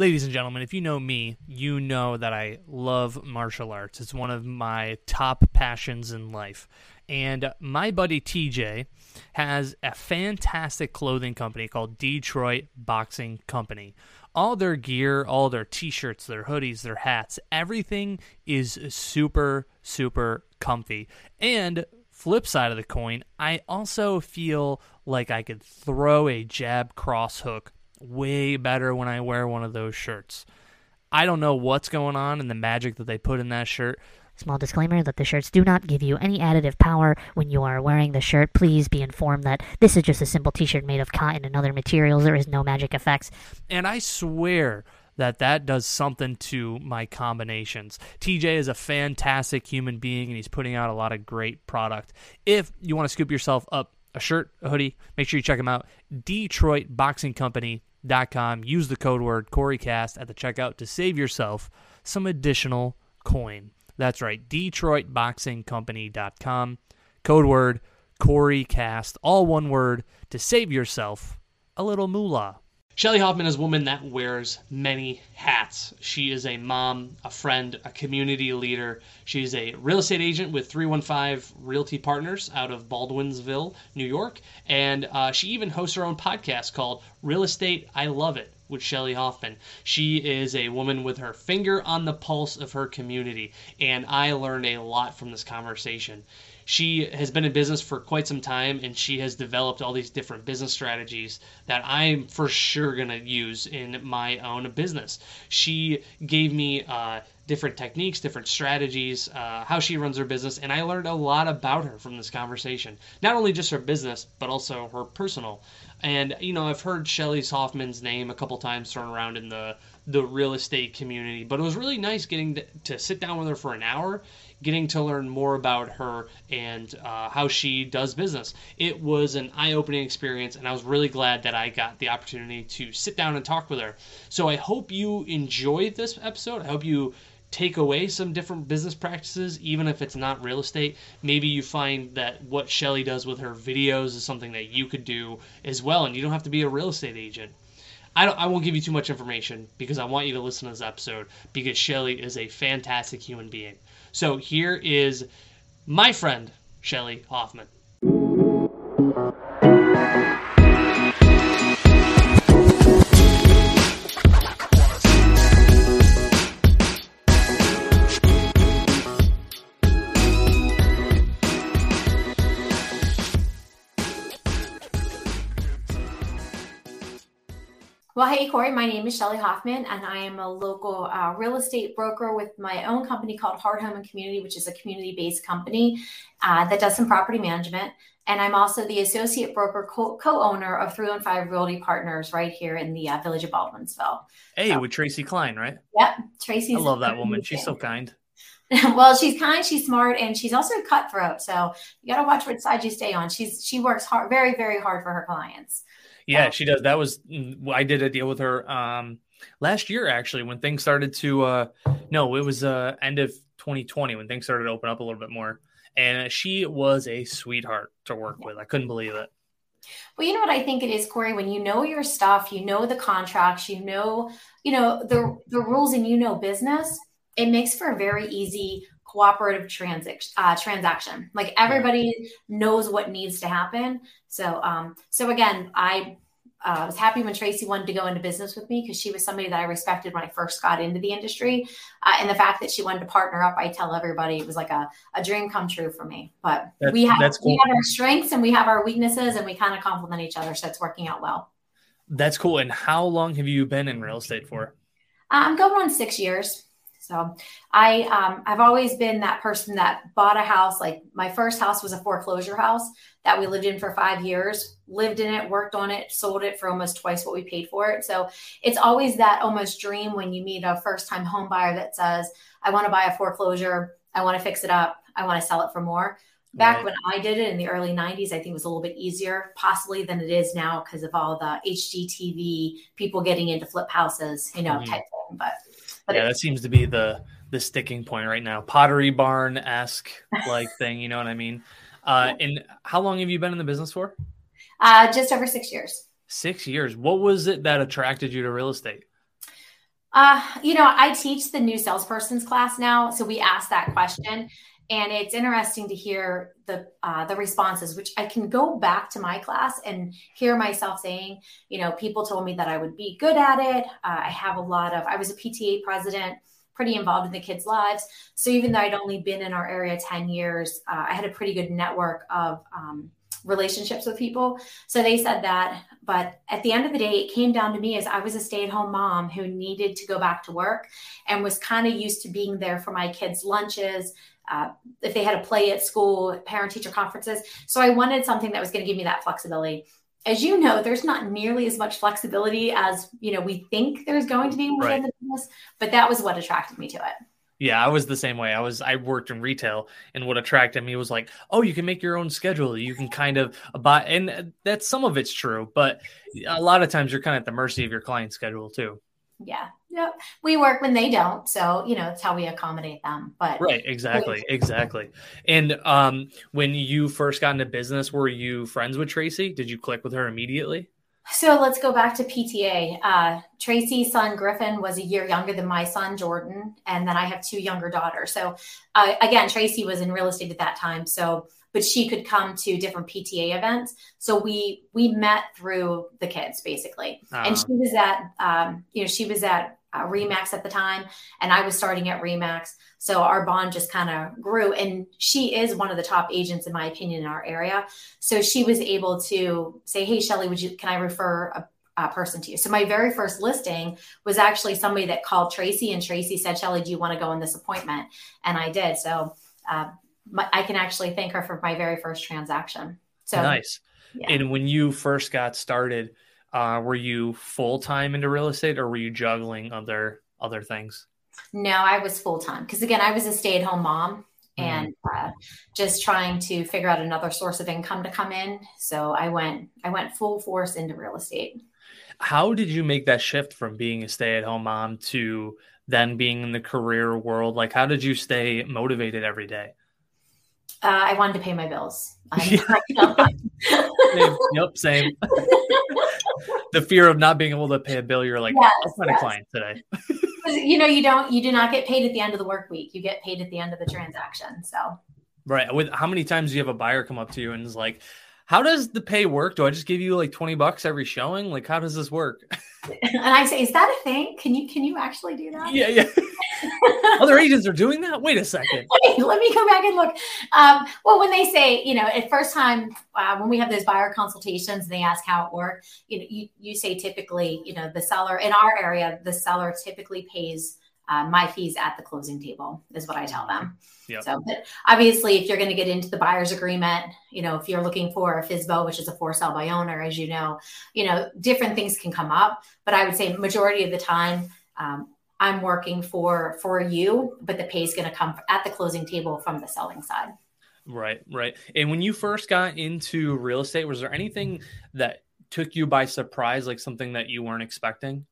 Ladies and gentlemen, if you know me, you know that I love martial arts. It's one of my top passions in life. And my buddy TJ has a fantastic clothing company called Detroit Boxing Company. All their gear, all their t shirts, their hoodies, their hats, everything is super, super comfy. And flip side of the coin, I also feel like I could throw a jab cross hook way better when I wear one of those shirts. I don't know what's going on in the magic that they put in that shirt. Small disclaimer that the shirts do not give you any additive power when you are wearing the shirt. Please be informed that this is just a simple t shirt made of cotton and other materials. There is no magic effects. And I swear that that does something to my combinations. TJ is a fantastic human being and he's putting out a lot of great product. If you want to scoop yourself up a shirt, a hoodie, make sure you check him out. DetroitBoxingCompany.com. Use the code word CoreyCast at the checkout to save yourself some additional coin. That's right, DetroitBoxingCompany.com. Code word CoreyCast, all one word, to save yourself a little moolah. Shelly Hoffman is a woman that wears many hats. She is a mom, a friend, a community leader. She is a real estate agent with 315 Realty Partners out of Baldwinsville, New York. And uh, she even hosts her own podcast called Real Estate I Love It with Shelly Hoffman. She is a woman with her finger on the pulse of her community. And I learned a lot from this conversation she has been in business for quite some time and she has developed all these different business strategies that I'm for sure going to use in my own business. She gave me uh, different techniques, different strategies, uh, how she runs her business, and I learned a lot about her from this conversation. Not only just her business, but also her personal. And you know, I've heard Shelly Hoffman's name a couple times thrown around in the the real estate community, but it was really nice getting to, to sit down with her for an hour getting to learn more about her and uh, how she does business. It was an eye opening experience, and I was really glad that I got the opportunity to sit down and talk with her. So I hope you enjoyed this episode. I hope you take away some different business practices, even if it's not real estate. Maybe you find that what Shelly does with her videos is something that you could do as well, and you don't have to be a real estate agent. I, don't, I won't give you too much information because I want you to listen to this episode because Shelly is a fantastic human being. So here is my friend, Shelly Hoffman. Well, hey, Corey, my name is Shelly Hoffman, and I am a local uh, real estate broker with my own company called Heart Home and Community, which is a community based company uh, that does some property management. And I'm also the associate broker co owner of 315 Realty Partners right here in the uh, village of Baldwinsville. Hey, so, with Tracy Klein, right? Yep. Tracy. I love that woman. She's so kind. well, she's kind, she's smart, and she's also cutthroat. So you got to watch what side you stay on. She's she works hard, very, very hard for her clients. Yeah, she does. That was mm, I did a deal with her um last year actually when things started to uh no, it was uh end of 2020 when things started to open up a little bit more. And she was a sweetheart to work with. I couldn't believe it. Well, you know what I think it is, Corey. When you know your stuff, you know the contracts, you know, you know the the rules, and you know business. It makes for a very easy cooperative transaction uh, transaction like everybody knows what needs to happen so um so again i uh, was happy when Tracy wanted to go into business with me because she was somebody that I respected when I first got into the industry. Uh, and the fact that she wanted to partner up, I tell everybody it was like a, a dream come true for me. But that's, we have cool. we have our strengths and we have our weaknesses and we kind of complement each other. So it's working out well. That's cool. And how long have you been in real estate for? Uh, I'm going on six years. So I um, I've always been that person that bought a house. Like my first house was a foreclosure house that we lived in for five years. Lived in it, worked on it, sold it for almost twice what we paid for it. So it's always that almost dream when you meet a first time home buyer that says, "I want to buy a foreclosure. I want to fix it up. I want to sell it for more." Back right. when I did it in the early 90s, I think it was a little bit easier, possibly than it is now because of all the HGTV people getting into flip houses, you know, mm-hmm. type thing. But but yeah, that seems to be the the sticking point right now. Pottery barn esque like thing, you know what I mean? Uh, and how long have you been in the business for? Uh, just over six years. Six years. What was it that attracted you to real estate? Uh, you know, I teach the new salesperson's class now, so we ask that question, and it's interesting to hear the uh, the responses, which I can go back to my class and hear myself saying, you know, people told me that I would be good at it. Uh, I have a lot of. I was a PTA president, pretty involved in the kids' lives, so even though I'd only been in our area ten years, uh, I had a pretty good network of. Um, relationships with people. So they said that. But at the end of the day, it came down to me as I was a stay at home mom who needed to go back to work and was kind of used to being there for my kids' lunches. Uh, if they had a play at school, parent teacher conferences. So I wanted something that was going to give me that flexibility. As you know, there's not nearly as much flexibility as you know we think there's going to be within right. the business, but that was what attracted me to it. Yeah, I was the same way. I was I worked in retail, and what attracted me was like, oh, you can make your own schedule. You can kind of buy, and that's some of it's true, but a lot of times you're kind of at the mercy of your client's schedule too. Yeah, yep. We work when they don't, so you know it's how we accommodate them. But right, exactly, exactly. And um, when you first got into business, were you friends with Tracy? Did you click with her immediately? So let's go back to PTA. Uh, Tracy's son Griffin was a year younger than my son Jordan, and then I have two younger daughters. So uh, again, Tracy was in real estate at that time. So, but she could come to different PTA events. So we we met through the kids basically, uh-huh. and she was at um, you know she was at uh, Remax at the time, and I was starting at Remax. So our bond just kind of grew. And she is one of the top agents, in my opinion, in our area. So she was able to say, Hey, Shelly, would you, can I refer a, a person to you? So my very first listing was actually somebody that called Tracy, and Tracy said, Shelly, do you want to go on this appointment? And I did. So uh, my, I can actually thank her for my very first transaction. So nice. Yeah. And when you first got started, uh, were you full time into real estate or were you juggling other other things? No, I was full time because again, I was a stay at home mom mm-hmm. and uh, just trying to figure out another source of income to come in. So I went I went full force into real estate. How did you make that shift from being a stay at home mom to then being in the career world? Like, how did you stay motivated every day? Uh, I wanted to pay my bills. same. Yep, same. the fear of not being able to pay a bill, you're like, yes, I'll find yes. a client today. you know, you don't, you do not get paid at the end of the work week. You get paid at the end of the transaction. So, right. With how many times do you have a buyer come up to you and is like, how does the pay work? Do I just give you like 20 bucks every showing? Like, how does this work? And I say, is that a thing? Can you, can you actually do that? Yeah. Yeah. Other agents are doing that. Wait a second. Let me go back and look. Um, well, when they say, you know, at first time uh, when we have those buyer consultations, and they ask how it worked. You know, you, you say typically, you know, the seller in our area, the seller typically pays uh, my fees at the closing table is what I tell them. Yep. So, but obviously, if you're going to get into the buyer's agreement, you know, if you're looking for a FSBO, which is a for sale by owner, as you know, you know, different things can come up. But I would say majority of the time, um, I'm working for for you, but the pay is going to come at the closing table from the selling side. Right, right. And when you first got into real estate, was there anything that took you by surprise, like something that you weren't expecting?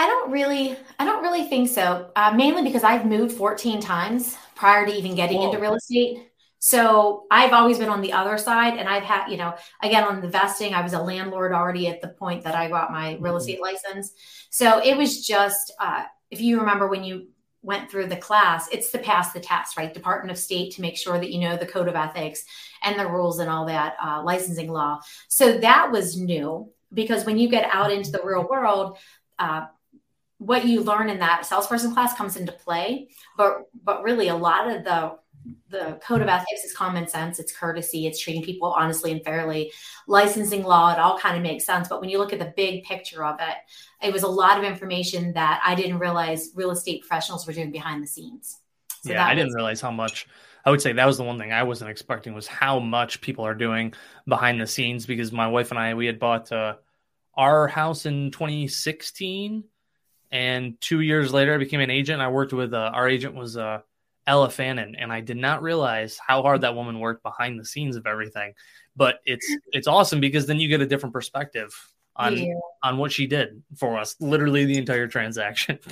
I don't really, I don't really think so. Uh, mainly because I've moved 14 times prior to even getting Whoa. into real estate. So I've always been on the other side, and I've had, you know, again on the vesting, I was a landlord already at the point that I got my real mm-hmm. estate license. So it was just, uh, if you remember when you went through the class, it's to pass the test, right? Department of State to make sure that you know the code of ethics and the rules and all that uh, licensing law. So that was new because when you get out into the real world, uh, what you learn in that salesperson class comes into play. But but really, a lot of the the code of ethics is common sense. It's courtesy. It's treating people honestly and fairly. Licensing law it all kind of makes sense but when you look at the big picture of it it was a lot of information that i didn't realize real estate professionals were doing behind the scenes. So yeah i didn't realize how much i would say that was the one thing i wasn't expecting was how much people are doing behind the scenes because my wife and i we had bought uh, our house in 2016 and two years later i became an agent i worked with uh, our agent was uh, Ella Fannin, and I did not realize how hard that woman worked behind the scenes of everything. But it's it's awesome because then you get a different perspective on yeah. on what she did for us, literally the entire transaction.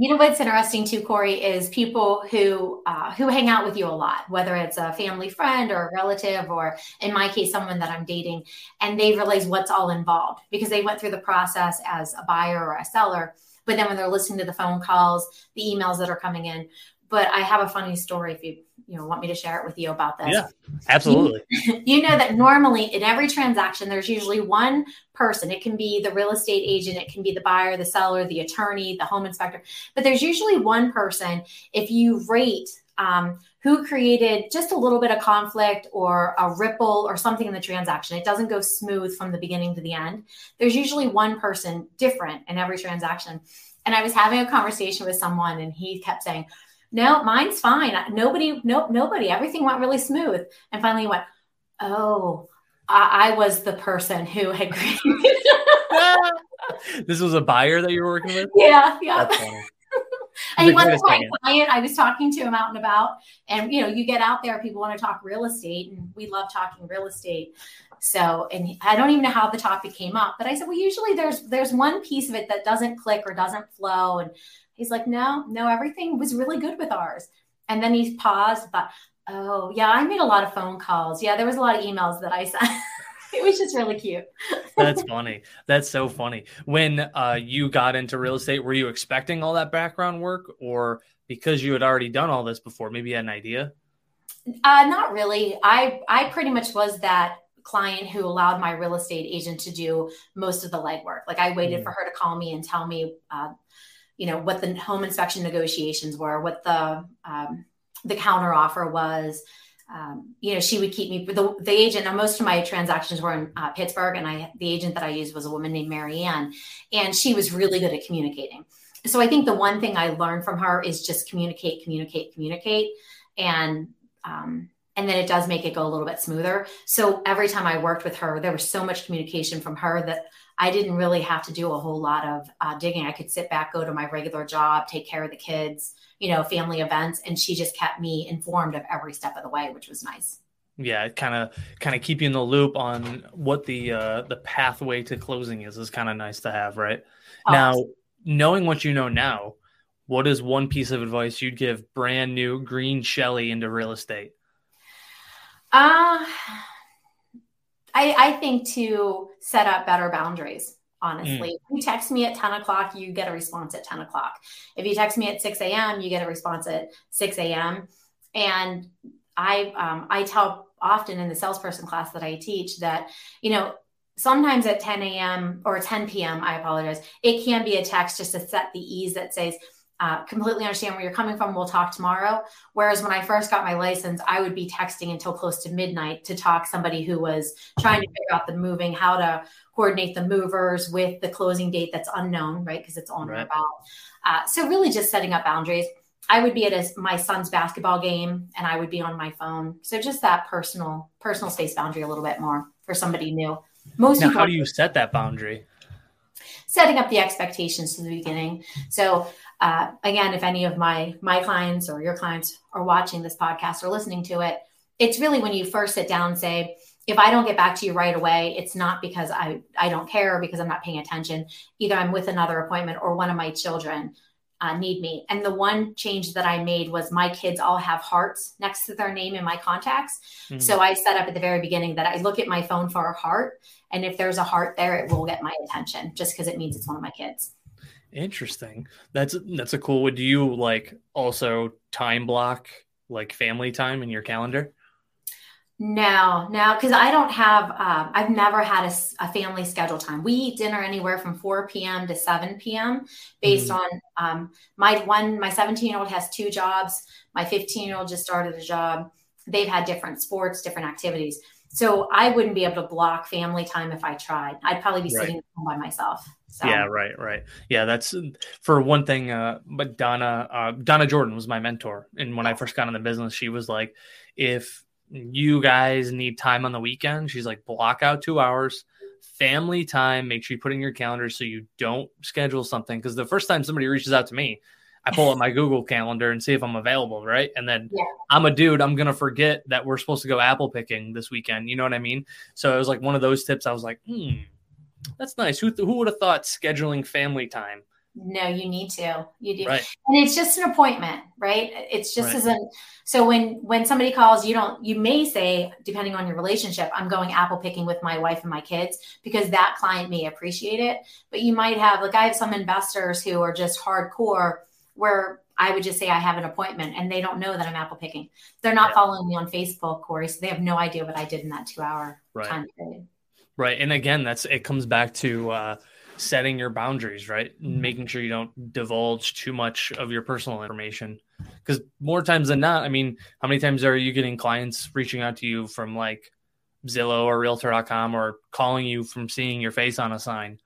You know what's interesting too, Corey, is people who uh, who hang out with you a lot, whether it's a family friend or a relative, or in my case, someone that I'm dating, and they realize what's all involved because they went through the process as a buyer or a seller. But then when they're listening to the phone calls, the emails that are coming in, but I have a funny story if you you know want me to share it with you about this. Yeah, absolutely. You, you, know that normally in every transaction there's usually one person. It can be the real estate agent, it can be the buyer, the seller, the attorney, the home inspector, but there's usually one person. If you rate um, who created just a little bit of conflict or a ripple or something in the transaction. It doesn't go smooth from the beginning to the end. There's usually one person different in every transaction. And I was having a conversation with someone, and he kept saying, no, mine's fine. Nobody, nope, nobody. Everything went really smooth. And finally, he went, oh, I, I was the person who had created. this was a buyer that you were working with. Yeah, yeah. And he wasn't my client. I was talking to him out and about, and you know, you get out there, people want to talk real estate, and we love talking real estate. So, and I don't even know how the topic came up, but I said, well, usually there's there's one piece of it that doesn't click or doesn't flow, and He's like, no, no, everything was really good with ours. And then he paused, but oh, yeah, I made a lot of phone calls. Yeah, there was a lot of emails that I sent. It was just really cute. That's funny. That's so funny. When uh, you got into real estate, were you expecting all that background work, or because you had already done all this before, maybe you had an idea? Uh, not really. I I pretty much was that client who allowed my real estate agent to do most of the legwork. Like I waited mm. for her to call me and tell me uh, you know what the home inspection negotiations were, what the um, the counter offer was. Um, you know, she would keep me the, the agent. Now, most of my transactions were in uh, Pittsburgh, and I the agent that I used was a woman named Marianne, and she was really good at communicating. So I think the one thing I learned from her is just communicate, communicate, communicate, and um, and then it does make it go a little bit smoother. So every time I worked with her, there was so much communication from her that I didn't really have to do a whole lot of uh, digging. I could sit back, go to my regular job, take care of the kids, you know, family events, and she just kept me informed of every step of the way, which was nice. Yeah, kind of kind of keep you in the loop on what the uh, the pathway to closing is is kind of nice to have, right? Oh, now, knowing what you know now, what is one piece of advice you'd give brand new green Shelly into real estate? Uh I, I think to set up better boundaries honestly. Mm. If you text me at 10 o'clock, you get a response at 10 o'clock. If you text me at 6 a.m., you get a response at 6 a.m. And I um, I tell often in the salesperson class that I teach that, you know, sometimes at 10 a.m. or 10 p.m., I apologize, it can be a text just to set the ease that says, uh, completely understand where you're coming from. We'll talk tomorrow. Whereas when I first got my license, I would be texting until close to midnight to talk somebody who was trying to figure out the moving, how to coordinate the movers with the closing date that's unknown, right? Because it's on right. or about. Uh, so really, just setting up boundaries. I would be at a, my son's basketball game, and I would be on my phone. So just that personal personal space boundary a little bit more for somebody new. Most now, how do you set that boundary? Setting up the expectations from the beginning. So uh, again, if any of my my clients or your clients are watching this podcast or listening to it, it's really when you first sit down and say, if I don't get back to you right away, it's not because I I don't care or because I'm not paying attention. Either I'm with another appointment or one of my children uh, need me. And the one change that I made was my kids all have hearts next to their name in my contacts. Mm-hmm. So I set up at the very beginning that I look at my phone for a heart, and if there's a heart there, it will get my attention just because it means it's one of my kids. Interesting. That's that's a cool. Do you like also time block like family time in your calendar? No, no, because I don't have. Uh, I've never had a, a, family schedule time. We eat dinner anywhere from four p.m. to seven p.m. based mm-hmm. on um, my one. My seventeen-year-old has two jobs. My fifteen-year-old just started a job. They've had different sports, different activities. So I wouldn't be able to block family time if I tried. I'd probably be right. sitting home by myself. So. Yeah, right, right. Yeah, that's for one thing. Uh, but Donna, uh, Donna Jordan was my mentor, and when I first got in the business, she was like, "If you guys need time on the weekend, she's like, block out two hours, family time. Make sure you put in your calendar so you don't schedule something. Because the first time somebody reaches out to me, I pull up my Google Calendar and see if I'm available, right? And then yeah. I'm a dude, I'm gonna forget that we're supposed to go apple picking this weekend. You know what I mean? So it was like one of those tips. I was like, hmm, That's nice. Who who would have thought scheduling family time? No, you need to. You do. Right. And it's just an appointment, right? It's just Right. as an so when when somebody calls, you don't you may say, depending on your relationship, I'm going apple picking with my wife and my kids because that client may appreciate it. But you might have like I have some investors who are just hardcore where I would just say I have an appointment and they don't know that I'm apple picking. They're not Yeah. following me on Facebook, Corey, so they have no idea what I did in that two hour Right. time period. Right. And again, that's it comes back to uh, setting your boundaries, right? Mm-hmm. Making sure you don't divulge too much of your personal information. Because more times than not, I mean, how many times are you getting clients reaching out to you from like Zillow or Realtor.com or calling you from seeing your face on a sign?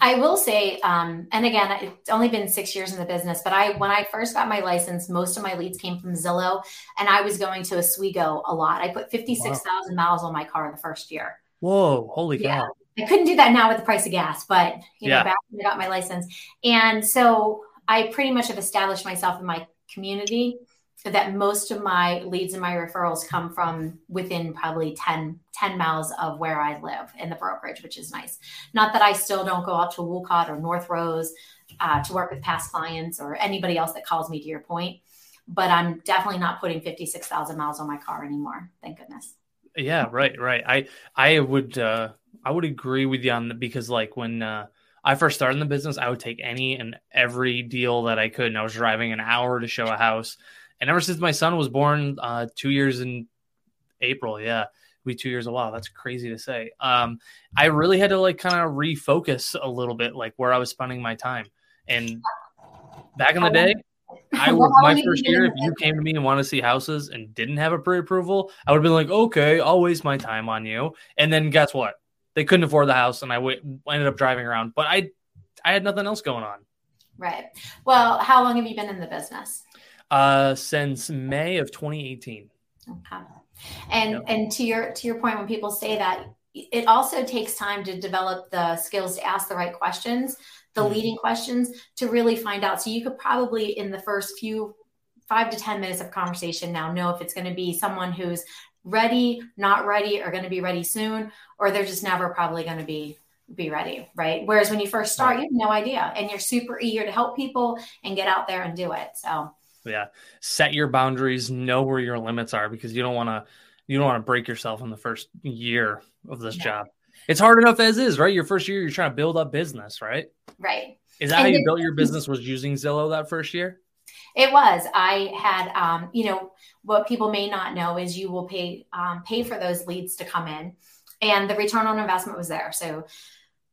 I will say, um, and again, it's only been six years in the business, but I, when I first got my license, most of my leads came from Zillow, and I was going to Oswego a lot. I put fifty-six thousand miles on my car in the first year. Whoa, holy Yeah. cow. I couldn't do that now with the price of gas, but you know, Yeah. back when I got my license, and so I pretty much have established myself in my community that most of my leads and my referrals come from within probably 10, 10 miles of where I live in the brokerage, which is nice. Not that I still don't go out to Wolcott or North Rose uh, to work with past clients or anybody else that calls me to your point, but I'm definitely not putting 56,000 miles on my car anymore. Thank goodness. Yeah, right, right. I I would uh I would agree with you on the because like when uh I first started in the business, I would take any and every deal that I could, and I was driving an hour to show a house. And ever since my son was born, uh, two years in April, yeah, be two years. A Wow, that's crazy to say. Um, I really had to like kind of refocus a little bit, like where I was spending my time. And back in the day, I would my first year. If you came to me and wanted to see houses and didn't have a pre-approval, I would have been like, okay, I'll waste my time on you. And then guess what? They couldn't afford the house, and I w- ended up driving around. But I, I had nothing else going on. Right. Well, how long have you been in the business? Uh, since May of 2018. Okay. And and to your to your point, when people say that, it also takes time to develop the skills to ask the right questions, the Mhm. leading questions, to really find out. So you could probably in the first few five to ten minutes of conversation now know if it's going to be someone who's ready, not ready, or going to be ready soon, or they're just never probably going to be be ready, right? Whereas when you first start, you have no idea, and you're super eager to help people and get out there and do it. So Yeah, set your boundaries, know where your limits are, because you don't want to, you don't want to break yourself in the first year of this Yeah. job. It's hard enough as is, right? Your first year, you're trying to build up business, right? right. Is that And how you built your business? Was using Zillow that first year? It was. I had, um, you know, what people may not know is you will pay um, pay for those leads to come in, and the return on investment was there. So,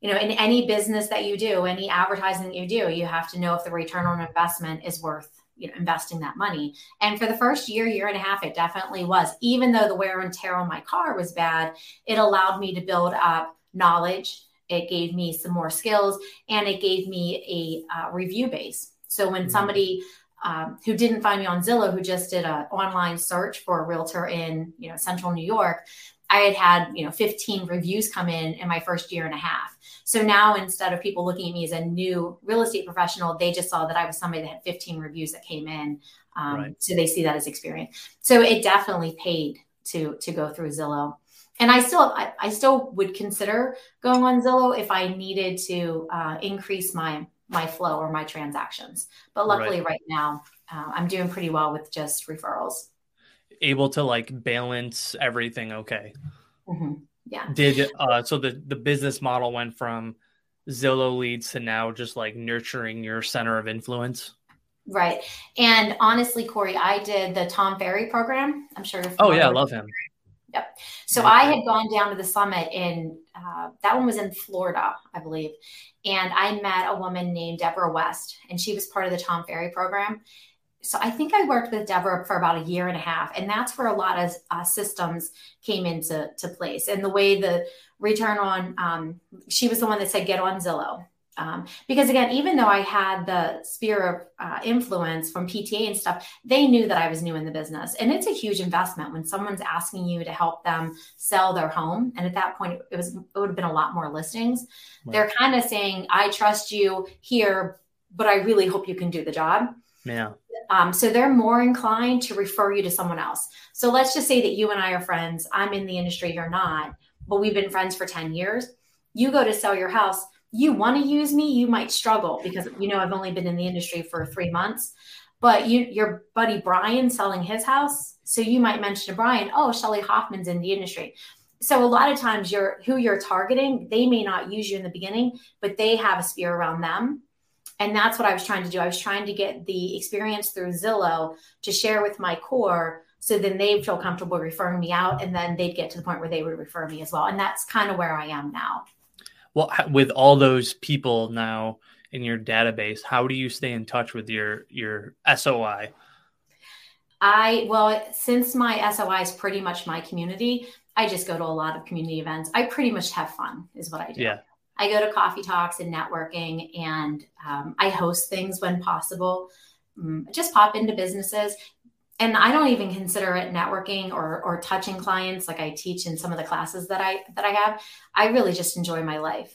you know, in any business that you do, any advertising that you do, you have to know if the return on investment is worth you know investing that money. And for the first year, year and a half, it definitely was. Even though the wear and tear on my car was bad, it allowed me to build up knowledge. It gave me some more skills, and it gave me a uh, review base. So when Mhm. somebody um, who didn't find me on Zillow, who just did an online search for a realtor in you know Central New York, I had had you know 15 reviews come in in my first year and a half. So now instead of people looking at me as a new real estate professional, they just saw that I was somebody that had 15 reviews that came in. Um, Right. So they see that as experience. So it definitely paid to to go through Zillow. And I still, I, I still would consider going on Zillow if I needed to uh, increase my my flow or my transactions. But luckily, right, now, uh, I'm doing pretty well with just referrals. Able to like balance everything okay. hmm Yeah. Did uh so the the business model went from Zillow leads to now just like nurturing your center of influence? Right. And honestly, Corey, I did the Tom Ferry program. I'm sure. Oh yeah, I love him. Yep. So Yeah. I had gone down to the summit in uh, that one was in Florida, I believe, and I met a woman named Deborah West, and she was part of the Tom Ferry program. So I think I worked with Deborah for about a year and a half, and that's where a lot of uh, systems came into to place, and the way the return on. Um, she was the one that said get on Zillow. Um, because again, even though I had the sphere of uh, influence from PTA and stuff, they knew that I was new in the business. And it's a huge investment when someone's asking you to help them sell their home. And at that point, it was it would have been a lot more listings. Right. They're kind of saying, I trust you here, but I really hope you can do the job. Yeah. Um, so they're more inclined to refer you to someone else. So let's just say that you and I are friends. I'm in the industry, you're not, but we've been friends for 10 years. you go to sell your house, you want to use me, you might struggle because you know I've only been in the industry for three months. But you, your buddy Brian selling his house, so you might mention to Brian, "Oh, Shelly Hoffman's in the industry." So a lot of times, you're who you're targeting. They may not use you in the beginning, but they have a sphere around them, and that's what I was trying to do. I was trying to get the experience through Zillow to share with my core so then they'd feel comfortable referring me out and then they'd get to the point where they would refer me as well. And that's kind of where i am now. Well with all those people now in your database how do you stay in touch with your your soi i? Well since my soi is pretty much my community i just go to a lot of community events. I pretty much have fun is what i do. Yeah I go to coffee talks and networking, and um, I host things when possible. Um, just pop into businesses and I don't even consider it networking or or touching clients like I teach in some of the classes that I that I have. I really just enjoy my life,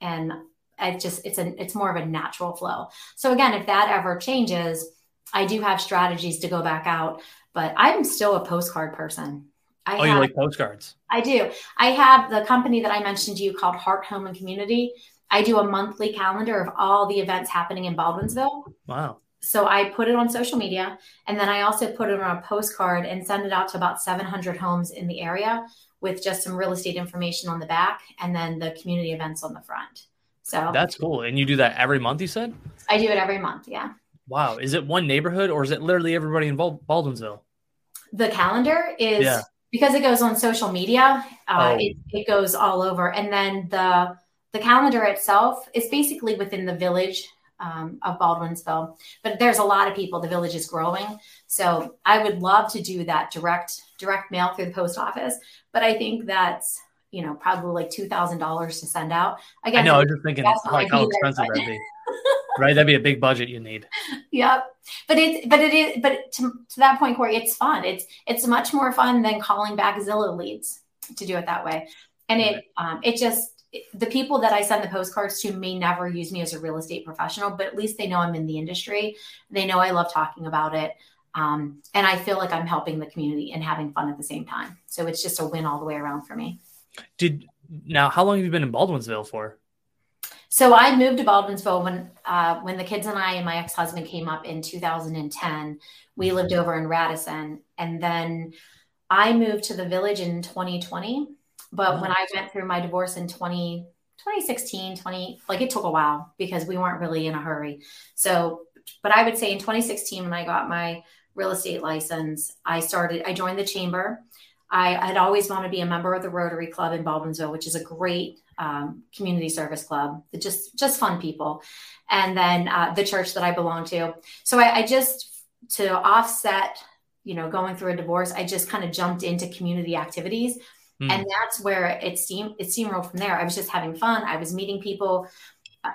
and I just it's a it's more of a natural flow. So again, if that ever changes, I do have strategies to go back out, but I'm still a postcard person. I oh, have, you like postcards? I do. I have the company that I mentioned to you called Heart Home and Community. I do a monthly calendar of all the events happening in Baldwinsville. Wow so I put it on social media and then I also put it on a postcard and send it out to about 700 homes in the area with just some real estate information on the back and then the community events on the front. So that's cool. And you do that every month, you said? I do it every month. Yeah. Wow. Is it one neighborhood or is it literally everybody in Baldwinsville? The calendar is yeah. Because it goes on social media. Uh, oh. it, it goes all over. And then the, the calendar itself is basically within the village um, of Baldwinsville. But there's a lot of people. The village is growing, so I would love to do that direct direct mail through the post office. But I think that's you know probably like two thousand dollars to send out. Again, I know. I was just thinking like how expensive that'd be. right, that'd be a big budget you need. Yep, but it's but it is but to, to that point, Corey, it's fun. It's it's much more fun than calling back Zillow leads to do it that way, and it um, it just the people that I send the postcards to may never use me as a real estate professional, but at least they know I'm in the industry. They know I love talking about it. Um, and I feel like I'm helping the community and having fun at the same time. So it's just a win all the way around for me. Did now, how long have you been in Baldwinsville for? So I moved to Baldwinsville when uh, when the kids and I and my ex husband came up in 2010. We lived over in Radisson, and then I moved to the village in 2020 but when I went through my divorce in 20, 2016, 20, like it took a while because we weren't really in a hurry. So, but I would say in 2016, when I got my real estate license, I started, I joined the chamber. I had always wanted to be a member of the Rotary Club in Baldwinsville, which is a great um, community service club. Just, just fun people. And then uh, the church that I belong to. So I, I just, to offset, you know, going through a divorce, I just kind of jumped into community activities Mm. And that's where it seemed it seemed steamrolled from there. I was just having fun. I was meeting people.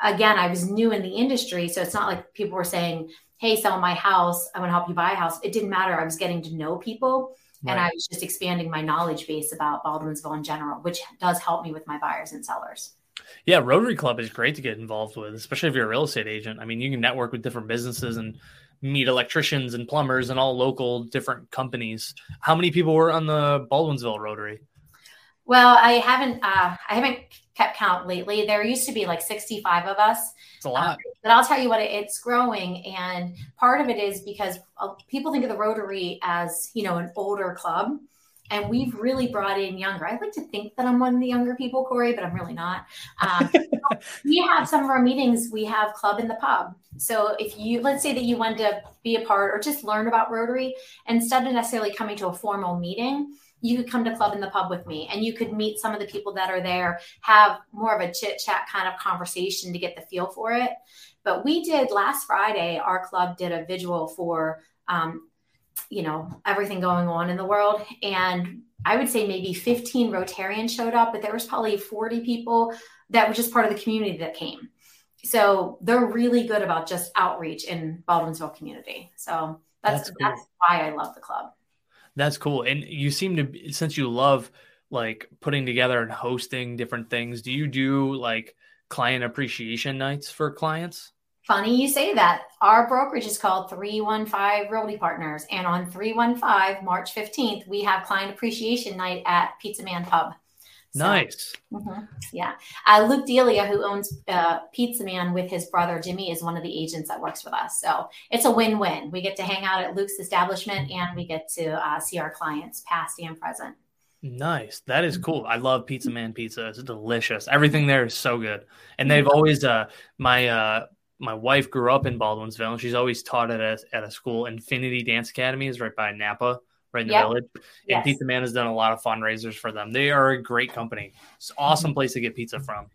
Again, I was new in the industry, so it's not like people were saying, "Hey, sell my house. I want to help you buy a house." It didn't matter. I was getting to know people, right. and I was just expanding my knowledge base about Baldwinsville in general, which does help me with my buyers and sellers. Yeah, Rotary Club is great to get involved with, especially if you're a real estate agent. I mean, you can network with different businesses and meet electricians and plumbers and all local different companies. How many people were on the Baldwinsville Rotary? Well, I haven't uh, I haven't kept count lately. There used to be like 65 of us. It's a lot. Um, but I'll tell you what, it's growing. And part of it is because uh, people think of the Rotary as, you know, an older club. And we've really brought in younger. I like to think that I'm one of the younger people, Corey, but I'm really not. Um, we have some of our meetings, we have club in the pub. So if you, let's say that you wanted to be a part or just learn about Rotary, instead of necessarily coming to a formal meeting, you could come to club in the pub with me and you could meet some of the people that are there have more of a chit chat kind of conversation to get the feel for it. But we did last friday our club did a visual for um, you know everything going on in the world. And i would say maybe 15 rotarians showed up but there was probably 40 people that were just part of the community that came. So they're really good about just outreach in baldwinsville community. So that's that's, cool. that's why i love the club that's cool. And you seem to, since you love like putting together and hosting different things, do you do like client appreciation nights for clients? Funny you say that. Our brokerage is called 315 Realty Partners. And on 315, March 15th, we have client appreciation night at Pizza Man Pub. So, nice. Mm-hmm. Yeah. Uh, Luke Delia, who owns uh, Pizza Man with his brother Jimmy, is one of the agents that works with us. So it's a win win. We get to hang out at Luke's establishment and we get to uh, see our clients, past and present. Nice. That is cool. I love Pizza Man pizza. It's delicious. Everything there is so good. And they've always uh my uh my wife grew up in Baldwinsville and she's always taught at a at a school. Infinity Dance Academy is right by Napa, right in the yep. village. And yes. Pizza Man has done a lot of fundraisers for them. They are a great company. It's an awesome place to get pizza from.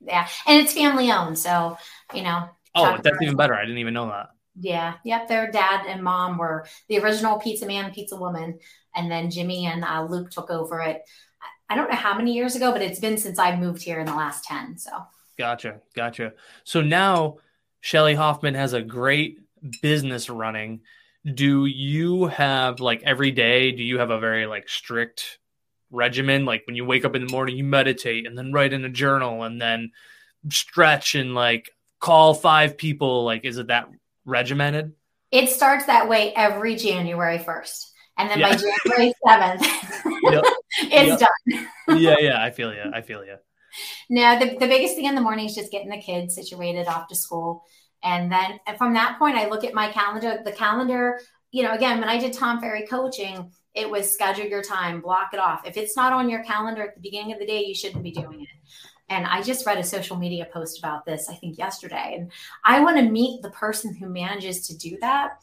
Yeah. And it's family owned, so you know. Oh, that's even better. I didn't even know that. Yeah. Yep. Their dad and mom were the original pizza man, pizza woman. And then Jimmy and uh, Luke took over it. I don't know how many years ago, but it's been since I moved here in the last 10. So gotcha. Gotcha. So now Shelly Hoffman has a great business running. Do you have like every day, do you have a very like strict regimen? Like when you wake up in the morning, you meditate and then write in a journal and then stretch and like call five people? Like, is it that regimented? It starts that way every January 1st. And then yeah. by January 7th, yep. it's yep. done. yeah, yeah, I feel you. I feel you. No, the, the biggest thing in the morning is just getting the kids situated off to school. And then from that point, I look at my calendar. The calendar, you know, again, when I did Tom Ferry coaching, it was schedule your time, block it off. If it's not on your calendar at the beginning of the day, you shouldn't be doing it. And I just read a social media post about this, I think yesterday. And I want to meet the person who manages to do that.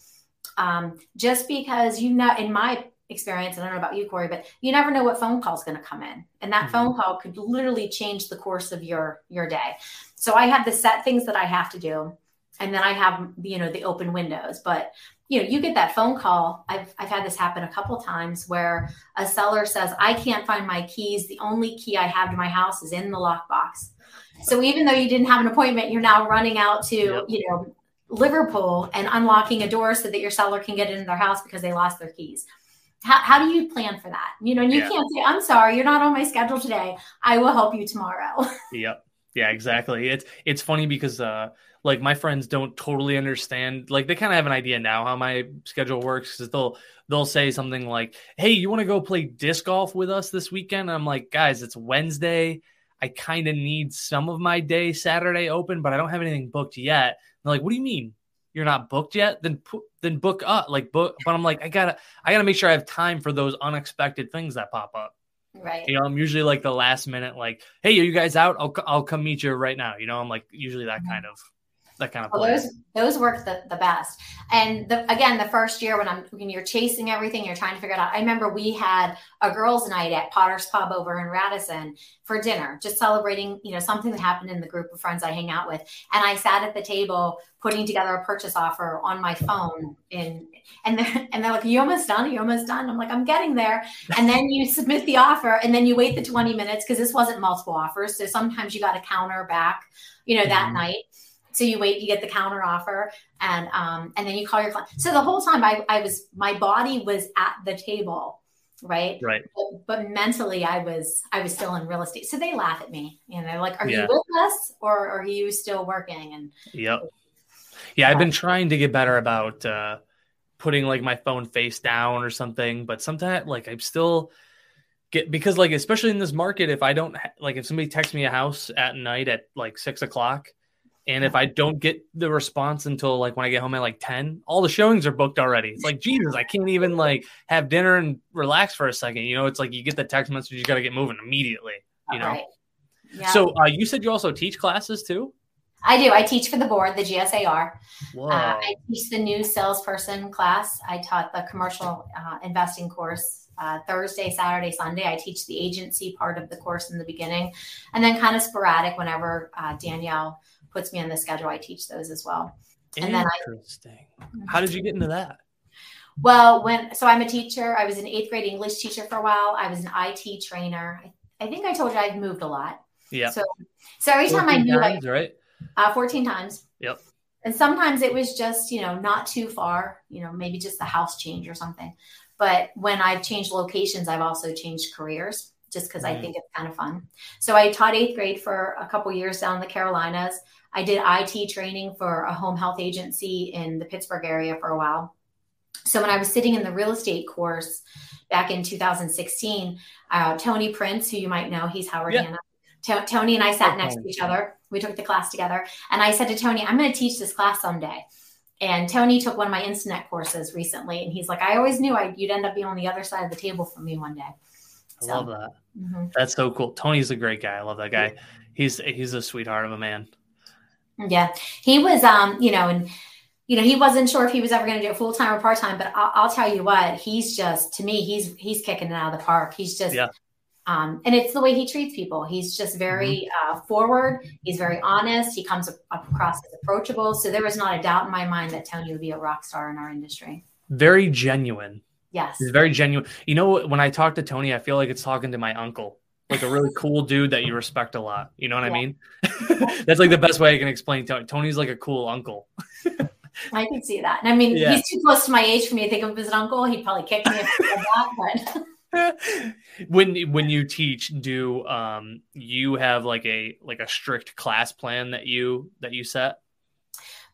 Um, just because you know, in my experience, I don't know about you, Corey, but you never know what phone call is going to come in. And that mm-hmm. phone call could literally change the course of your your day. So I have the set things that I have to do. And then I have, you know, the open windows. But you know, you get that phone call. I've, I've had this happen a couple times where a seller says, I can't find my keys. The only key I have to my house is in the lockbox. So even though you didn't have an appointment, you're now running out to, yep. you know, Liverpool and unlocking a door so that your seller can get into their house because they lost their keys. How, how do you plan for that? You know, and you yeah. can't say, I'm sorry, you're not on my schedule today. I will help you tomorrow. yep. Yeah, exactly. It's it's funny because uh like my friends don't totally understand like they kind of have an idea now how my schedule works because they'll they'll say something like hey you want to go play disc golf with us this weekend and i'm like guys it's wednesday i kind of need some of my day saturday open but i don't have anything booked yet and they're like what do you mean you're not booked yet then put then book up like book but i'm like i gotta i gotta make sure i have time for those unexpected things that pop up Right. You know, I'm usually like the last minute, like, hey, are you guys out? I'll, I'll come meet you right now. You know, I'm like usually that mm-hmm. kind of that kind of well, those those work the, the best. And the, again the first year when i'm when you're chasing everything you're trying to figure it out i remember we had a girls night at potter's pub over in radisson for dinner just celebrating you know something that happened in the group of friends i hang out with. And i sat at the table putting together a purchase offer on my phone in and they're, and they're like you almost done? You almost done? I'm like i'm getting there. And then you submit the offer and then you wait the 20 minutes because this wasn't multiple offers so sometimes you got a counter back you know that mm-hmm. night so you wait, you get the counter offer, and um, and then you call your client. So the whole time I, I was my body was at the table, right? Right. But, but mentally I was I was still in real estate. So they laugh at me and they're like, "Are yeah. you with us or are you still working?" And yep. Yeah, I've been trying to get better about uh, putting like my phone face down or something, but sometimes like I'm still get because like especially in this market, if I don't like if somebody texts me a house at night at like six o'clock, and if I don't get the response until like when I get home at like 10, all the showings are booked already. It's like, Jesus, I can't even like have dinner and relax for a second. You know, it's like you get the text message, you got to get moving immediately, you know? Right. Yeah. So uh, you said you also teach classes too? I do. I teach for the board, the GSAR. Uh, I teach the new salesperson class. I taught the commercial uh, investing course uh, Thursday, Saturday, Sunday. I teach the agency part of the course in the beginning, and then kind of sporadic whenever uh, Danielle puts me on the schedule, I teach those as well. And then Interesting. I, How did you get into that? Well, when so I'm a teacher. I was an eighth grade English teacher for a while. I was an IT trainer. I, I think I told you I've moved a lot. Yeah. So so every time I knew times, right? Uh, 14 times. Yep. And sometimes it was just, you know, not too far, you know, maybe just the house change or something. But when I've changed locations, I've also changed careers just because mm. I think it's kind of fun. So I taught eighth grade for a couple years down in the Carolinas. I did IT training for a home health agency in the Pittsburgh area for a while. So when I was sitting in the real estate course back in 2016, uh, Tony Prince, who you might know, he's Howard yeah. Hanna. T- Tony and I sat okay. next to each other. We took the class together. And I said to Tony, I'm going to teach this class someday. And Tony took one of my Instinet courses recently. And he's like, I always knew I, you'd end up being on the other side of the table from me one day. I love that. Mm-hmm. That's so cool. Tony's a great guy. I love that guy. He's he's a sweetheart of a man. Yeah, he was. Um, you know, and you know, he wasn't sure if he was ever going to do it full time or part time. But I'll, I'll, tell you what, he's just to me, he's he's kicking it out of the park. He's just. Yeah. Um, and it's the way he treats people. He's just very mm-hmm. uh, forward. He's very honest. He comes across as approachable. So there was not a doubt in my mind that Tony would be a rock star in our industry. Very genuine. Yes. He's very genuine. You know, when I talk to Tony, I feel like it's talking to my uncle, like a really cool dude that you respect a lot. You know what yeah. I mean? That's like the best way I can explain Tony. Tony's like a cool uncle. I can see that. And I mean, yeah. he's too close to my age for me to think of him as an uncle. He'd probably kick me if did that, but when when you teach do um you have like a like a strict class plan that you that you set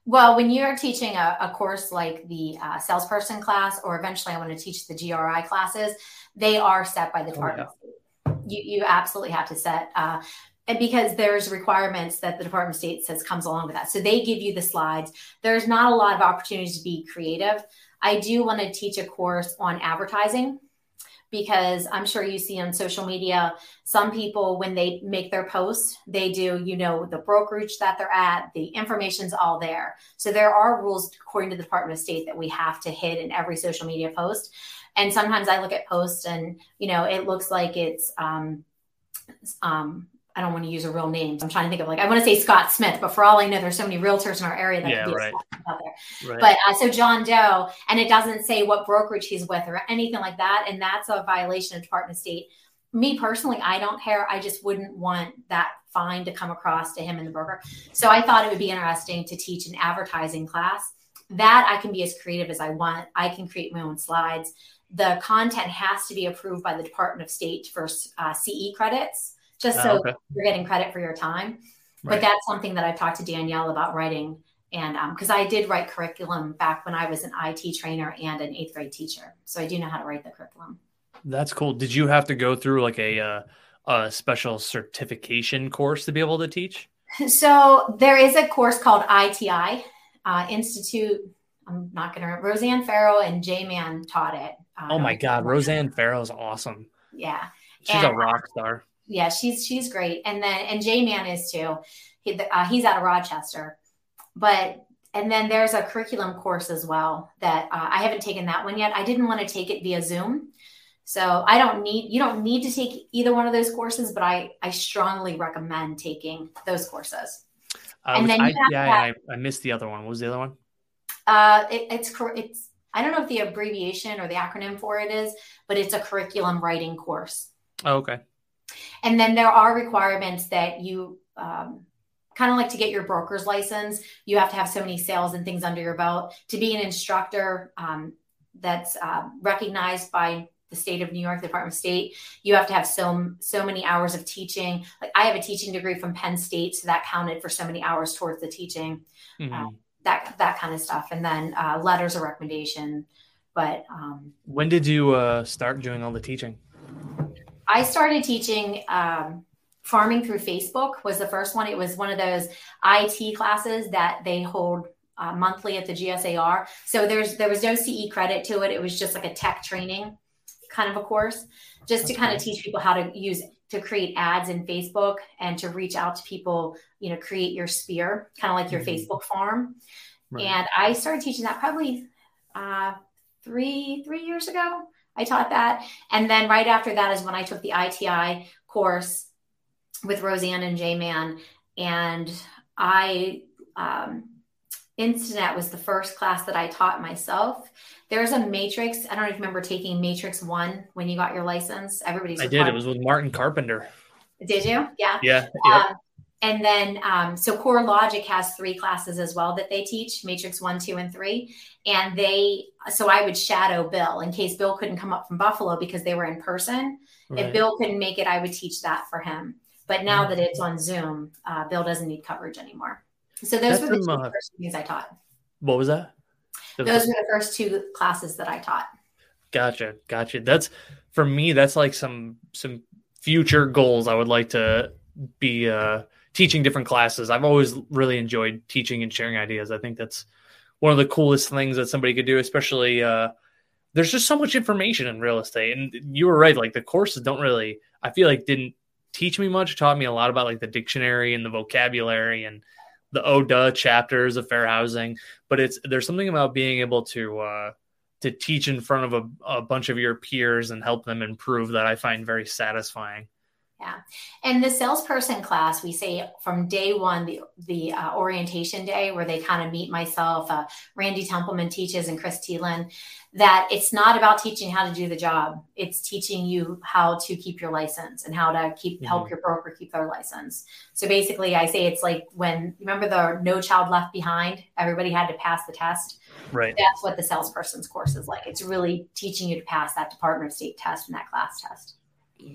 well, when you're teaching a, a course like the uh, salesperson class, or eventually I want to teach the GRI classes, they are set by the department. Oh, yeah. You, you absolutely have to set, uh, and because there's requirements that the Department of State says comes along with that. So they give you the slides. There's not a lot of opportunities to be creative. I do want to teach a course on advertising because I'm sure you see on social media, some people, when they make their posts, they do, you know, the brokerage that they're at, the information's all there. So there are rules according to the Department of State that we have to hit in every social media post. And sometimes I look at posts and, you know, it looks like it's, um, um, I don't want to use a real name. I'm trying to think of like I want to say Scott Smith, but for all I know, there's so many realtors in our area that yeah, could be right. out there. Right. But uh, so John Doe, and it doesn't say what brokerage he's with or anything like that, and that's a violation of Department of State. Me personally, I don't care. I just wouldn't want that fine to come across to him and the broker. So I thought it would be interesting to teach an advertising class. That I can be as creative as I want. I can create my own slides. The content has to be approved by the Department of State for uh, CE credits just oh, so okay. you're getting credit for your time. Right. But that's something that I've talked to Danielle about writing. And because um, I did write curriculum back when I was an IT trainer and an eighth grade teacher. So I do know how to write the curriculum. That's cool. Did you have to go through like a, uh, a special certification course to be able to teach? So there is a course called ITI, uh, Institute. I'm not going to, Roseanne Farrow and J Man taught it. Uh, oh my God. Roseanne Farrow is awesome. Yeah. She's and, a rock star yeah, she's she's great. And then and J Man is too. He, uh, he's out of Rochester, but and then there's a curriculum course as well that uh, I haven't taken that one yet. I didn't want to take it via Zoom. So I don't need you don't need to take either one of those courses, but I I strongly recommend taking those courses. Uh, and then I, yeah, have, I, I, missed the other one. What was the other one? Uh, it, it's it's I don't know if the abbreviation or the acronym for it is, but it's a curriculum writing course. Oh, okay. And then there are requirements that you um, kind of like to get your broker's license. You have to have so many sales and things under your belt to be an instructor um, that's uh, recognized by the state of New York, the Department of State. You have to have so so many hours of teaching. Like I have a teaching degree from Penn State, so that counted for so many hours towards the teaching. Mm-hmm. Uh, that that kind of stuff, and then uh, letters of recommendation. But um, when did you uh, start doing all the teaching? I started teaching um, farming through Facebook was the first one. It was one of those IT classes that they hold uh, monthly at the GSAR. So there's there was no CE credit to it. It was just like a tech training kind of a course, just to kind of teach people how to use to create ads in Facebook and to reach out to people. You know, create your sphere, kind of like your mm-hmm. Facebook farm. Right. And I started teaching that probably uh, three three years ago. I taught that. And then right after that is when I took the ITI course with Roseanne and J Man. And I, um, Instanet was the first class that I taught myself. There's a matrix. I don't know if you remember taking Matrix One when you got your license. Everybody's. I did. It was with Martin Carpenter. Did you? Yeah. Yeah. Yep. Um, and then, um, so CoreLogic has three classes as well that they teach Matrix one, two, and three. And they, so I would shadow Bill in case Bill couldn't come up from Buffalo because they were in person. Right. If Bill couldn't make it, I would teach that for him. But now mm-hmm. that it's on Zoom, uh, Bill doesn't need coverage anymore. So those That's were the two uh, first things I taught. What was that? Those were the first two classes that I taught. Gotcha, gotcha. That's for me. That's like some some future goals I would like to be uh, teaching different classes. I've always really enjoyed teaching and sharing ideas. I think that's one of the coolest things that somebody could do, especially. Uh, there's just so much information in real estate, and you were right. Like the courses don't really, I feel like, didn't teach me much. Taught me a lot about like the dictionary and the vocabulary and the ODA chapters of fair housing. But it's there's something about being able to uh, to teach in front of a, a bunch of your peers and help them improve that I find very satisfying. Yeah. And the salesperson class, we say from day one, the, the uh, orientation day where they kind of meet myself, uh, Randy Templeman teaches and Chris Thielen, that it's not about teaching how to do the job. It's teaching you how to keep your license and how to keep, mm-hmm. help your broker keep their license. So basically I say it's like when, remember the no child left behind, everybody had to pass the test. Right. That's what the salesperson's course is like. It's really teaching you to pass that Department of State test and that class test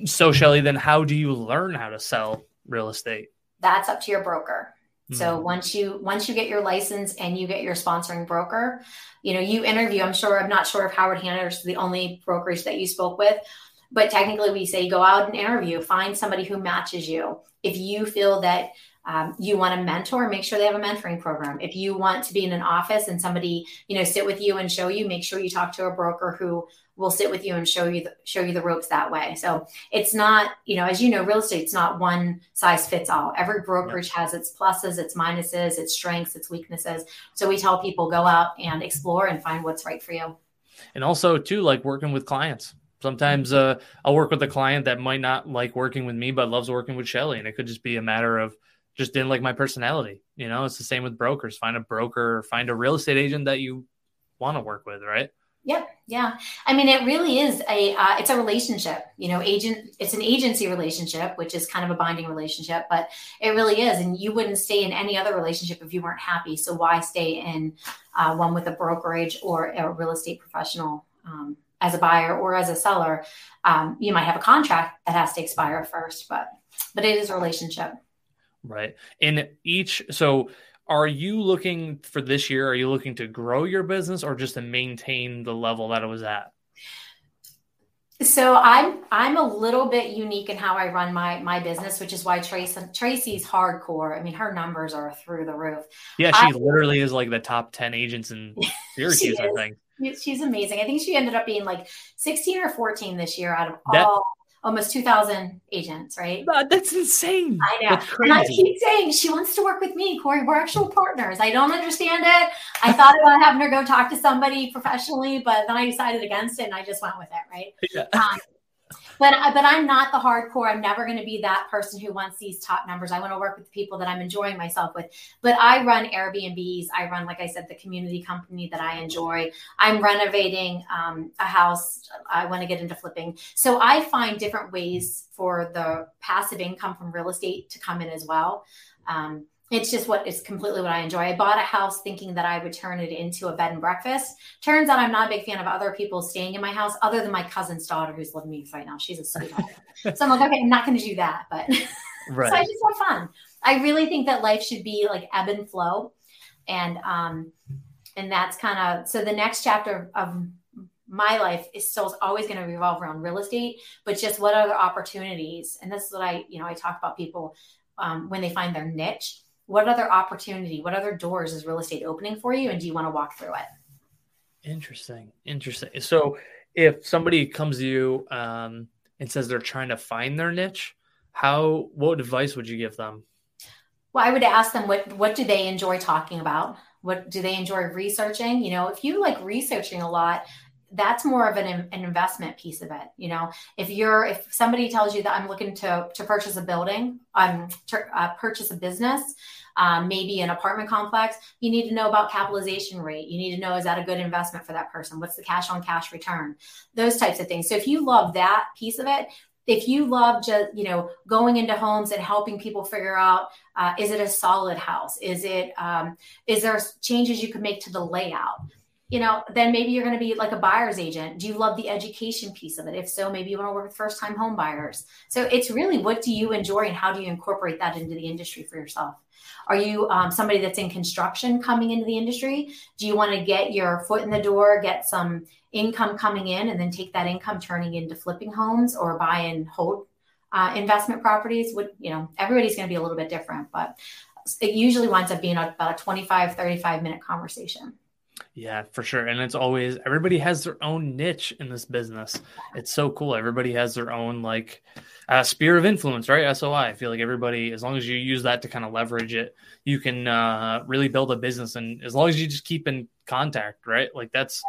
so Shelly, then how do you learn how to sell real estate? That's up to your broker. So hmm. once you once you get your license and you get your sponsoring broker, you know, you interview. I'm sure I'm not sure if Howard Hanna is the only brokerage that you spoke with, but technically we say go out and interview, find somebody who matches you. If you feel that um, you want a mentor, make sure they have a mentoring program. If you want to be in an office and somebody, you know, sit with you and show you, make sure you talk to a broker who will sit with you and show you the, show you the ropes that way. So it's not, you know, as you know, real estate it's not one size fits all. Every brokerage has its pluses, its minuses, its strengths, its weaknesses. So we tell people go out and explore and find what's right for you. And also too, like working with clients. Sometimes uh, I'll work with a client that might not like working with me, but loves working with Shelly, and it could just be a matter of just didn't like my personality. You know, it's the same with brokers. Find a broker, find a real estate agent that you want to work with, right? Yep. Yeah. I mean, it really is a uh, it's a relationship. You know, agent. It's an agency relationship, which is kind of a binding relationship, but it really is. And you wouldn't stay in any other relationship if you weren't happy. So why stay in uh, one with a brokerage or a real estate professional um, as a buyer or as a seller? Um, you might have a contract that has to expire first, but but it is a relationship. Right. In each, so are you looking for this year? Are you looking to grow your business or just to maintain the level that it was at? So I'm I'm a little bit unique in how I run my my business, which is why Tracy Tracy's hardcore. I mean, her numbers are through the roof. Yeah, she I, literally is like the top ten agents in Syracuse. I think she's amazing. I think she ended up being like 16 or 14 this year out of that, all almost 2000 agents, right? that's insane. I know. And I keep saying she wants to work with me, Corey. We're actual partners. I don't understand it. I thought about having her go talk to somebody professionally, but then I decided against it and I just went with it, right? Yeah. Um, but but I'm not the hardcore. I'm never going to be that person who wants these top numbers. I want to work with the people that I'm enjoying myself with. But I run Airbnbs. I run, like I said, the community company that I enjoy. I'm renovating um, a house. I want to get into flipping. So I find different ways for the passive income from real estate to come in as well. Um, it's just what is completely what I enjoy. I bought a house thinking that I would turn it into a bed and breakfast. Turns out I'm not a big fan of other people staying in my house, other than my cousin's daughter who's living with me right now. She's a sweetheart. so I'm like, okay, I'm not going to do that. But right. so I just have fun. I really think that life should be like ebb and flow, and um, and that's kind of so the next chapter of my life is still always going to revolve around real estate, but just what other opportunities? And this is what I, you know, I talk about people um, when they find their niche what other opportunity, what other doors is real estate opening for you? And do you want to walk through it? Interesting. Interesting. So if somebody comes to you um, and says they're trying to find their niche, how, what advice would you give them? Well, I would ask them what, what do they enjoy talking about? What do they enjoy researching? You know, if you like researching a lot, that's more of an, an investment piece of it you know? If you're if somebody tells you that i'm looking to to purchase a building um to, uh, purchase a business um, maybe an apartment complex you need to know about capitalization rate. You need to know is that a good investment for that person? What's the cash on cash return? Those types of things. So if you love that piece of it if you love just you know going into homes and helping people figure out uh, is it a solid house? Is it um, is there changes you can make to the layout you know, then maybe you're going to be like a buyer's agent. Do you love the education piece of it? If so, maybe you want to work with first time home buyers. So it's really what do you enjoy and how do you incorporate that into the industry for yourself? Are you um, somebody that's in construction coming into the industry? Do you want to get your foot in the door, get some income coming in, and then take that income turning into flipping homes or buy and hold uh, investment properties? Would you know, everybody's going to be a little bit different, but it usually winds up being about a 25, 35 minute conversation. Yeah, for sure. And it's always everybody has their own niche in this business. It's so cool. Everybody has their own like uh, sphere of influence, right? SOI. I feel like everybody, as long as you use that to kind of leverage it, you can uh, really build a business. And as long as you just keep in contact, right? Like that's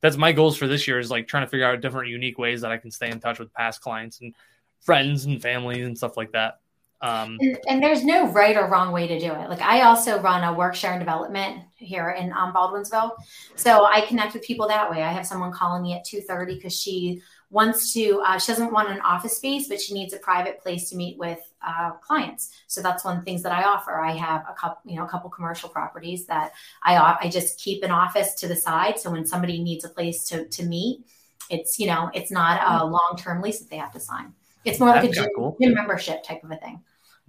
that's my goals for this year is like trying to figure out different unique ways that I can stay in touch with past clients and friends and family and stuff like that. Um, and, and, there's no right or wrong way to do it. Like I also run a work share and development here in um, Baldwinsville, so I connect with people that way. I have someone calling me at two thirty because she wants to. Uh, she doesn't want an office space, but she needs a private place to meet with uh, clients. So that's one of the things that I offer. I have a couple, you know, a couple commercial properties that I I just keep an office to the side. So when somebody needs a place to to meet, it's you know it's not a long term lease that they have to sign. It's more like a gym, cool. gym membership type of a thing.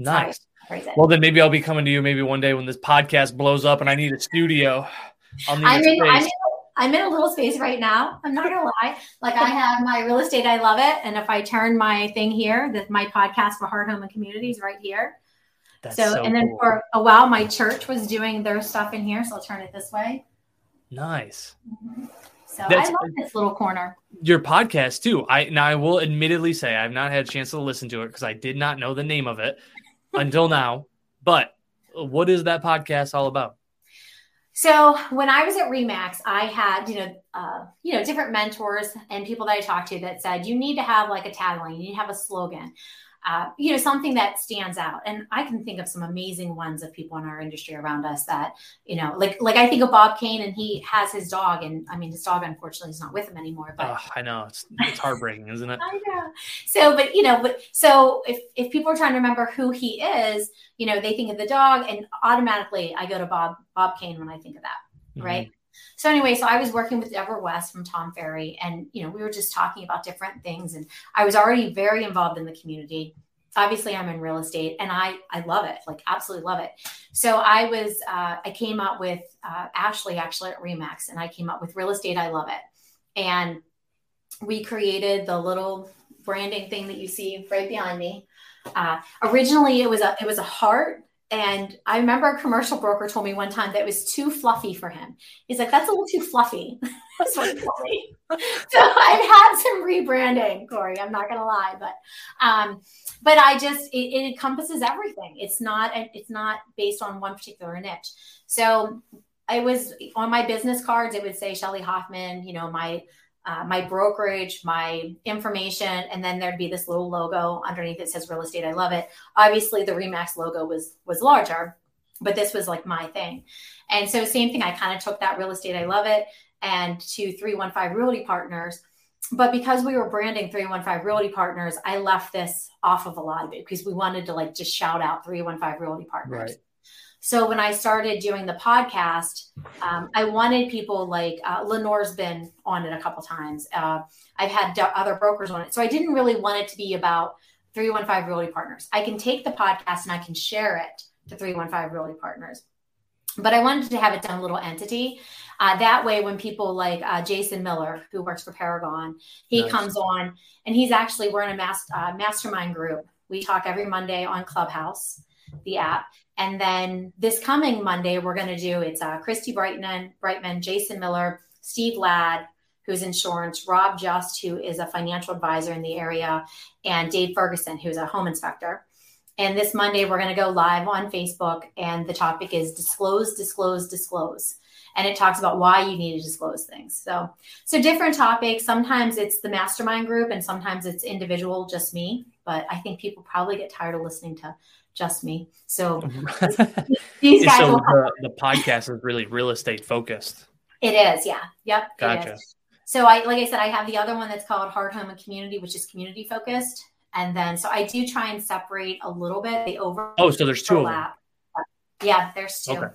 Nice. Well, then maybe I'll be coming to you maybe one day when this podcast blows up and I need a studio. I'll need I'm, in, I'm, in, I'm in a little space right now. I'm not gonna lie. Like I have my real estate, I love it. And if I turn my thing here, that my podcast for Heart Home and Communities right here. That's so, so and then cool. for a while, my church was doing their stuff in here. So I'll turn it this way. Nice. Mm-hmm. So That's, I love this little corner. Your podcast too. I now I will admittedly say I've not had a chance to listen to it because I did not know the name of it until now. But what is that podcast all about? So when I was at Remax, I had you know uh, you know different mentors and people that I talked to that said you need to have like a tagline, you need to have a slogan uh, you know, something that stands out. And I can think of some amazing ones of people in our industry around us that, you know, like like I think of Bob Kane and he has his dog, and I mean his dog unfortunately is not with him anymore. But oh, I know it's it's heartbreaking, isn't it? I know. So, but you know, but so if if people are trying to remember who he is, you know, they think of the dog, and automatically I go to Bob Bob Kane when I think of that, mm-hmm. right? So anyway, so I was working with Deborah West from Tom Ferry, and you know we were just talking about different things, and I was already very involved in the community. Obviously, I'm in real estate, and I I love it, like absolutely love it. So I was uh, I came up with uh, Ashley actually at Remax, and I came up with real estate. I love it, and we created the little branding thing that you see right behind me. Uh, originally, it was a it was a heart and I remember a commercial broker told me one time that it was too fluffy for him. He's like, that's a little too fluffy. so I've had some rebranding, Corey. I'm not gonna lie, but um, but I just it, it encompasses everything. It's not it's not based on one particular niche. So I was on my business cards, it would say Shelly Hoffman, you know, my uh, my brokerage, my information, and then there'd be this little logo underneath it says real estate. I love it. Obviously, the Remax logo was was larger, but this was like my thing. And so, same thing. I kind of took that real estate. I love it, and to three one five Realty Partners. But because we were branding 315 Realty Partners, I left this off of a lot of it because we wanted to like just shout out 315 Realty Partners. Right. So when I started doing the podcast, um, I wanted people like uh, Lenore's been on it a couple times. Uh, I've had d- other brokers on it. So I didn't really want it to be about 315 Realty Partners. I can take the podcast and I can share it to 315 Realty Partners. But I wanted to have its own little entity. Uh, that way, when people like uh, Jason Miller, who works for Paragon, he nice. comes on and he's actually, we're in a mass, uh, mastermind group. We talk every Monday on Clubhouse, the app. And then this coming Monday, we're going to do it's uh, Christy Brightman, Brightman, Jason Miller, Steve Ladd, who's insurance, Rob Just, who is a financial advisor in the area, and Dave Ferguson, who's a home inspector. And this Monday, we're going to go live on Facebook, and the topic is disclose, disclose, disclose. And it talks about why you need to disclose things. So, so different topics. Sometimes it's the mastermind group, and sometimes it's individual, just me. But I think people probably get tired of listening to just me. So these guys. So the, the, podcast is really real estate focused. It is, yeah. Yep. Gotcha. So I, like I said, I have the other one that's called Heart Home and Community, which is community focused. And then, so I do try and separate a little bit. the over. Oh, so there's two of them. Yeah, there's two. Okay.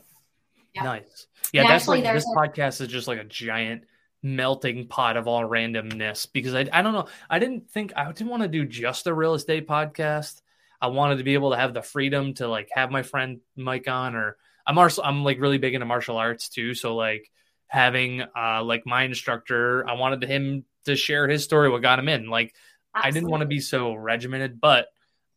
Yep. Nice. Yeah, and that's actually, like this a... podcast is just like a giant melting pot of all randomness because I I don't know. I didn't think I didn't want to do just a real estate podcast. I wanted to be able to have the freedom to like have my friend Mike on or I'm also I'm like really big into martial arts too. So like having uh like my instructor, I wanted him to share his story, what got him in. Like Absolutely. I didn't want to be so regimented, but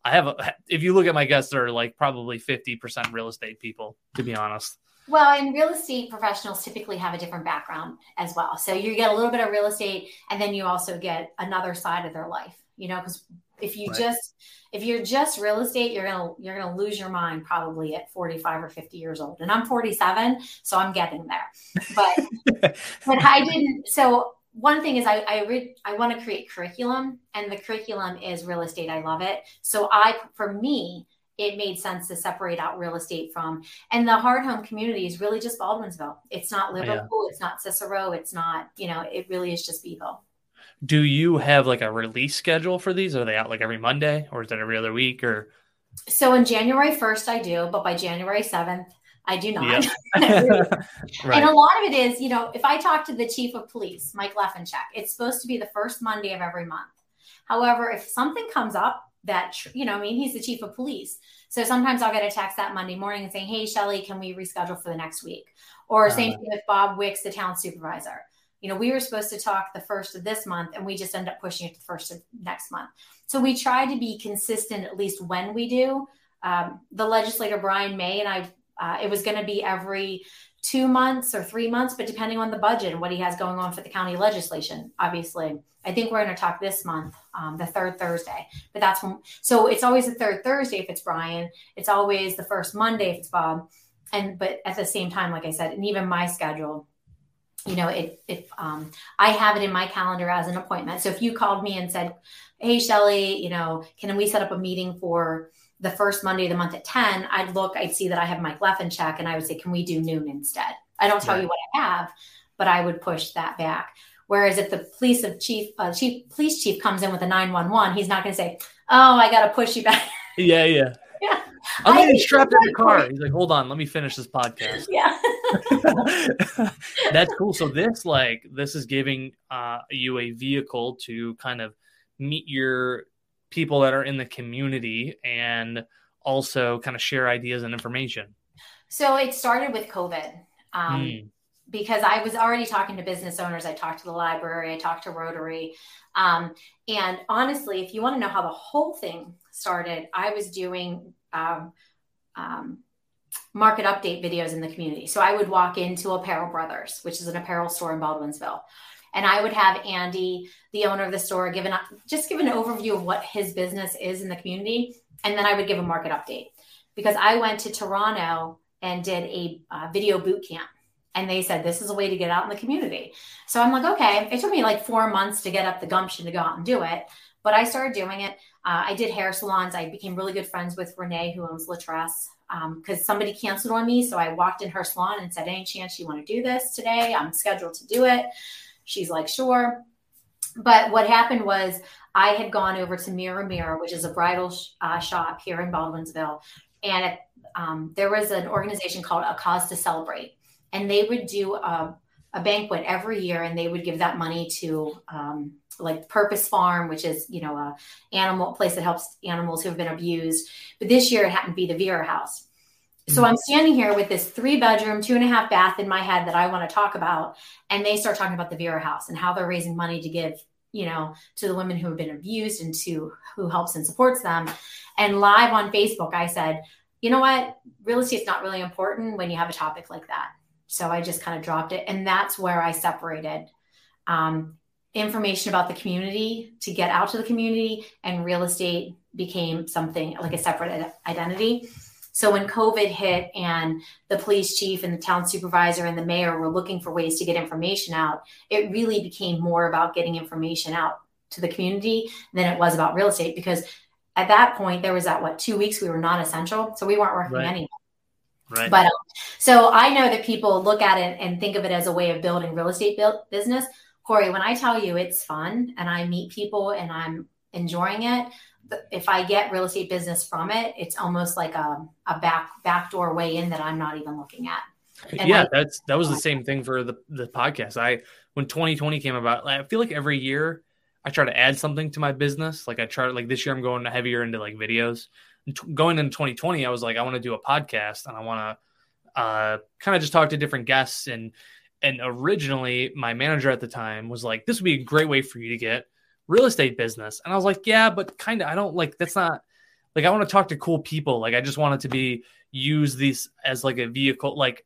I have a, if you look at my guests, they're like probably 50% real estate people, to be honest. Well, and real estate professionals typically have a different background as well. So you get a little bit of real estate and then you also get another side of their life, you know, because if you right. just if you're just real estate, you're gonna you're gonna lose your mind probably at 45 or 50 years old. And I'm 47, so I'm getting there. But but I didn't so one thing is I I, re- I want to create curriculum and the curriculum is real estate. I love it. So I for me it made sense to separate out real estate from and the Heart Home community is really just Baldwinsville. It's not Liverpool, yeah. it's not Cicero, it's not, you know, it really is just Beeville. Do you have like a release schedule for these? Are they out like every Monday or is it every other week or so in January 1st I do, but by January 7th I do not. Yep. right. And a lot of it is, you know, if I talk to the chief of police, Mike Lefancheck, it's supposed to be the first Monday of every month. However, if something comes up that, you know, I mean, he's the chief of police. So sometimes I'll get a text that Monday morning and saying, Hey, Shelly, can we reschedule for the next week? Or uh, same thing with Bob Wicks, the town supervisor. You know, we were supposed to talk the first of this month and we just end up pushing it to the first of next month. So we try to be consistent, at least when we do. Um, the legislator, Brian May, and I uh, it was going to be every two months or three months, but depending on the budget and what he has going on for the county legislation, obviously. I think we're going to talk this month, um, the third Thursday. But that's when, so it's always the third Thursday if it's Brian. It's always the first Monday if it's Bob. And but at the same time, like I said, and even my schedule, you know, if if um, I have it in my calendar as an appointment. So if you called me and said, "Hey, Shelly, you know, can we set up a meeting for?" the first Monday of the month at 10, I'd look, I'd see that I have Mike Lefancheck and I would say, can we do noon instead? I don't tell you what I have, but I would push that back. Whereas if the police of chief, uh, chief police chief comes in with a 911, he's not going to say, oh, I got to push you back. Yeah, yeah. Yeah. I'm getting strapped in the car. He's like, hold on, let me finish this podcast. Yeah. That's cool. So this, like, this is giving uh, you a vehicle to kind of meet your people that are in the community and also kind of share ideas and information? So it started with COVID. Um, mm. Because I was already talking to business owners, I talked to the library, I talked to Rotary. Um, and honestly, if you want to know how the whole thing started, I was doing um, um, market update videos in the community. So I would walk into Apparel Brothers, which is an apparel store in Baldwinsville and I would have Andy, the owner of the store, give an just give an overview of what his business is in the community, and then I would give a market update because I went to Toronto and did a uh, video boot camp. And they said, this is a way to get out in the community. So I'm like, okay. It took me like four months to get up the gumption to go out and do it. But I started doing it. Uh, I did hair salons. I became really good friends with Renee, who owns Latress, because um, somebody canceled on me. So I walked in her salon and said, any chance you want to do this today? I'm scheduled to do it. She's like, sure. But what happened was I had gone over to Mirror Mirror, which is a bridal sh- uh, shop here in Baldwinsville. And it, um, there was an organization called A Cause to Celebrate. And they would do a, a banquet every year and they would give that money to um, like Purpose Farm, which is, you know, a animal place that helps animals who have been abused. But this year it happened to be the Vera House. So I'm standing here with this three bedroom, two and a half bath in my head that I want to talk about. And they start talking about the Vera House and how they're raising money to give, you know, to the women who have been abused and to who helps and supports them. And live on Facebook, I said, you know what? Real estate's not really important when you have a topic like that. So I just kind of dropped it. And that's where I separated um, information about the community to get out to the community, and real estate became something like a separate identity. So when COVID hit and the police chief and the town supervisor and the mayor were looking for ways to get information out, it really became more about getting information out to the community than it was about real estate because at that point there was that what two weeks we were non-essential so we weren't working right. anyway right but um, so i know that people look at it and think of it as a way of building real estate build business corey when i tell you it's fun and i meet people and i'm enjoying it if I get real estate business from it, it's almost like a, a back backdoor way in that I'm not even looking at. And yeah, I, that's that was the same thing for the the podcast. I when 2020 came about, I feel like every year I try to add something to my business. Like I try like this year I'm going heavier into like videos. T- going into 2020, I was like I want to do a podcast and I want to uh, kind of just talk to different guests and and originally my manager at the time was like this would be a great way for you to get real estate business. And I was like, yeah, but kind of I don't like that's not like I want to talk to cool people. Like I just want it to be use these as like a vehicle like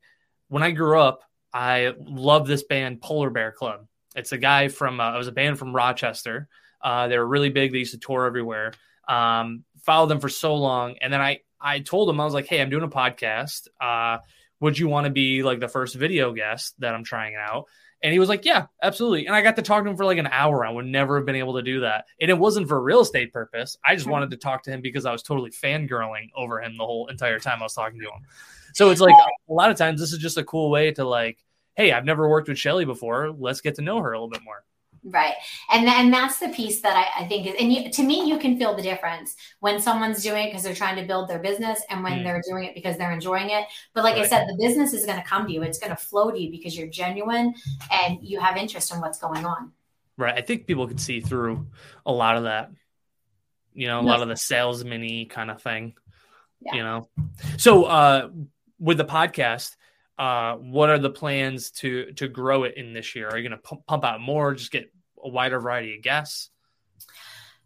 when I grew up, I love this band Polar Bear Club. It's a guy from uh, it was a band from Rochester. Uh, they were really big. They used to tour everywhere. Um, followed them for so long, and then I I told him I was like, hey, I'm doing a podcast. Uh, would you want to be like the first video guest that I'm trying out? And he was like, yeah, absolutely. And I got to talk to him for like an hour. I would never have been able to do that. And it wasn't for real estate purpose. I just wanted to talk to him because I was totally fangirling over him the whole entire time I was talking to him. So it's like a lot of times this is just a cool way to like, hey, I've never worked with Shelly before. Let's get to know her a little bit more. Right. And and that's the piece that I, I think is and you, to me you can feel the difference when someone's doing it because they're trying to build their business and when mm. they're doing it because they're enjoying it. But like right. I said, the business is going to come to you. It's going to flow to you because you're genuine and you have interest in what's going on. Right. I think people can see through a lot of that. You know, a lot of the salesman y kind of thing. Yeah. You know. So uh with the podcast, uh, what are the plans to to grow it in this year? Are you going to pump, pump out more? Just get a wider variety of guests.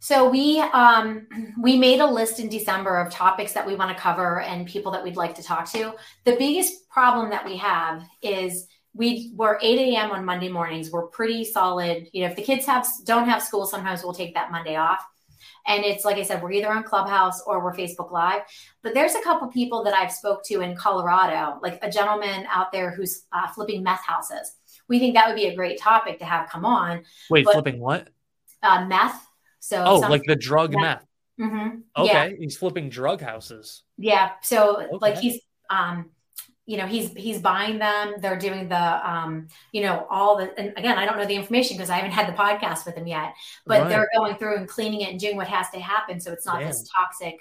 So we um, we made a list in December of topics that we want to cover and people that we'd like to talk to. The biggest problem that we have is we we're 8 a.m. on Monday mornings. We're pretty solid. You know, if the kids have don't have school, sometimes we'll take that Monday off. And it's like I said, we're either on Clubhouse or we're Facebook Live. But there's a couple people that I've spoke to in Colorado, like a gentleman out there who's uh, flipping meth houses. We think that would be a great topic to have come on. Wait, but, flipping what? Uh, meth. So oh, like the drug meth. meth. Mm-hmm. Okay, yeah. he's flipping drug houses. Yeah. So okay. like he's um you know he's he's buying them they're doing the um you know all the and again i don't know the information because i haven't had the podcast with him yet but right. they're going through and cleaning it and doing what has to happen so it's not Damn. this toxic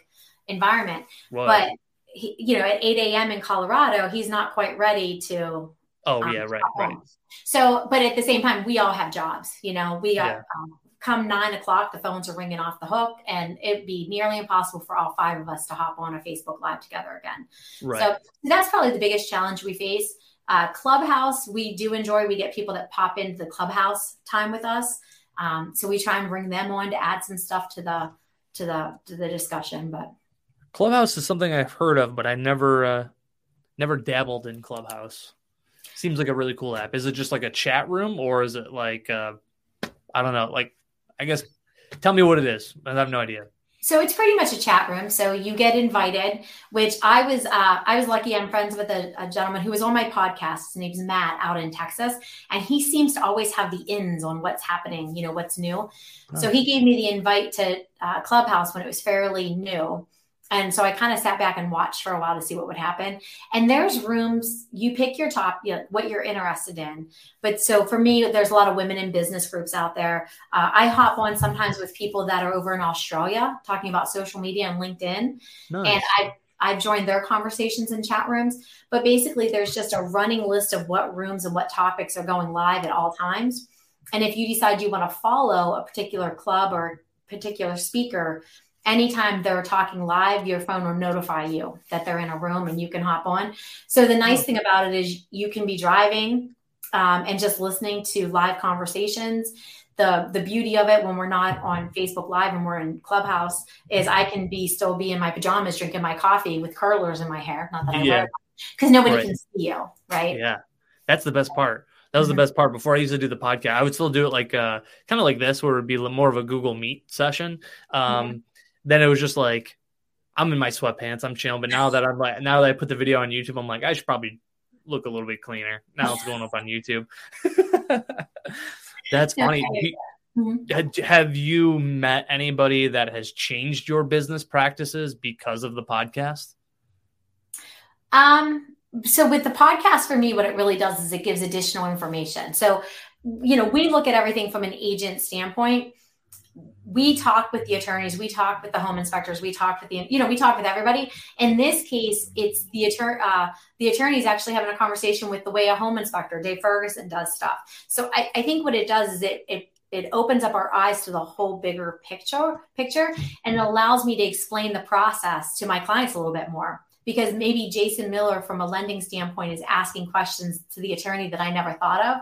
environment right. but he, you know at 8 a.m in colorado he's not quite ready to oh um, yeah right right so but at the same time we all have jobs you know we got yeah. um, come nine o'clock, the phones are ringing off the hook, and it'd be nearly impossible for all five of us to hop on a Facebook Live together again. Right. So that's probably the biggest challenge we face. Uh, Clubhouse, we do enjoy. We get people that pop into the Clubhouse time with us, um, so we try and bring them on to add some stuff to the to the to the discussion. But Clubhouse is something I've heard of, but I never uh, never dabbled in Clubhouse. Seems like a really cool app. Is it just like a chat room, or is it like uh, I don't know, like I guess tell me what it is. I have no idea. So it's pretty much a chat room. So you get invited, which I was uh, I was lucky. I'm friends with a, a, gentleman who was on my podcast. His name's Matt out in Texas, and he seems to always have the ins on what's happening. You know what's new. So he gave me the invite to uh, Clubhouse when it was fairly new, and so I kind of sat back and watched for a while to see what would happen. And there's rooms, you pick your top, you know, what you're interested in. But so for me, there's a lot of women in business groups out there. Uh, I hop on sometimes with people that are over in Australia talking about social media and LinkedIn. Nice. And I, I've joined their conversations in chat rooms. But basically, there's just a running list of what rooms and what topics are going live at all times. And if you decide you want to follow a particular club or particular speaker, anytime they're talking live, your phone will notify you that they're in a room and you can hop on. So the nice thing about it is you can be driving um, and just listening to live conversations. The, the beauty of it when we're not on Facebook Live and we're in Clubhouse is I can be still be in my pajamas drinking my coffee with curlers in my hair. Not that I yeah. because nobody right. can see you, right? Yeah, that's the best part. That was the mm-hmm. best part. Before I used to do the podcast, I would still do it like uh, kind of like this, where it'd be more of a Google Meet session. Um, mm-hmm then it was just like I'm in my sweatpants, I'm chilling. But now that I'm like now that I put the video on YouTube, I'm like I should probably look a little bit cleaner. Now it's going up on YouTube. That's funny. Mm-hmm. Have you met anybody that has changed your business practices because of the podcast? Um, so with the podcast for me, what it really does is it gives additional information. So, you know, we look at everything from an agent standpoint we talk with the attorneys, we talk with the home inspectors, we talk with the, you know, we talk with everybody. In this case, it's the attorney, uh, the attorney's actually having a conversation with the way a home inspector, Dave Ferguson, does stuff. So I, I think what it does is it, it it opens up our eyes to the whole bigger picture picture and it allows me to explain the process to my clients a little bit more because maybe Jason Miller from a lending standpoint is asking questions to the attorney that I never thought of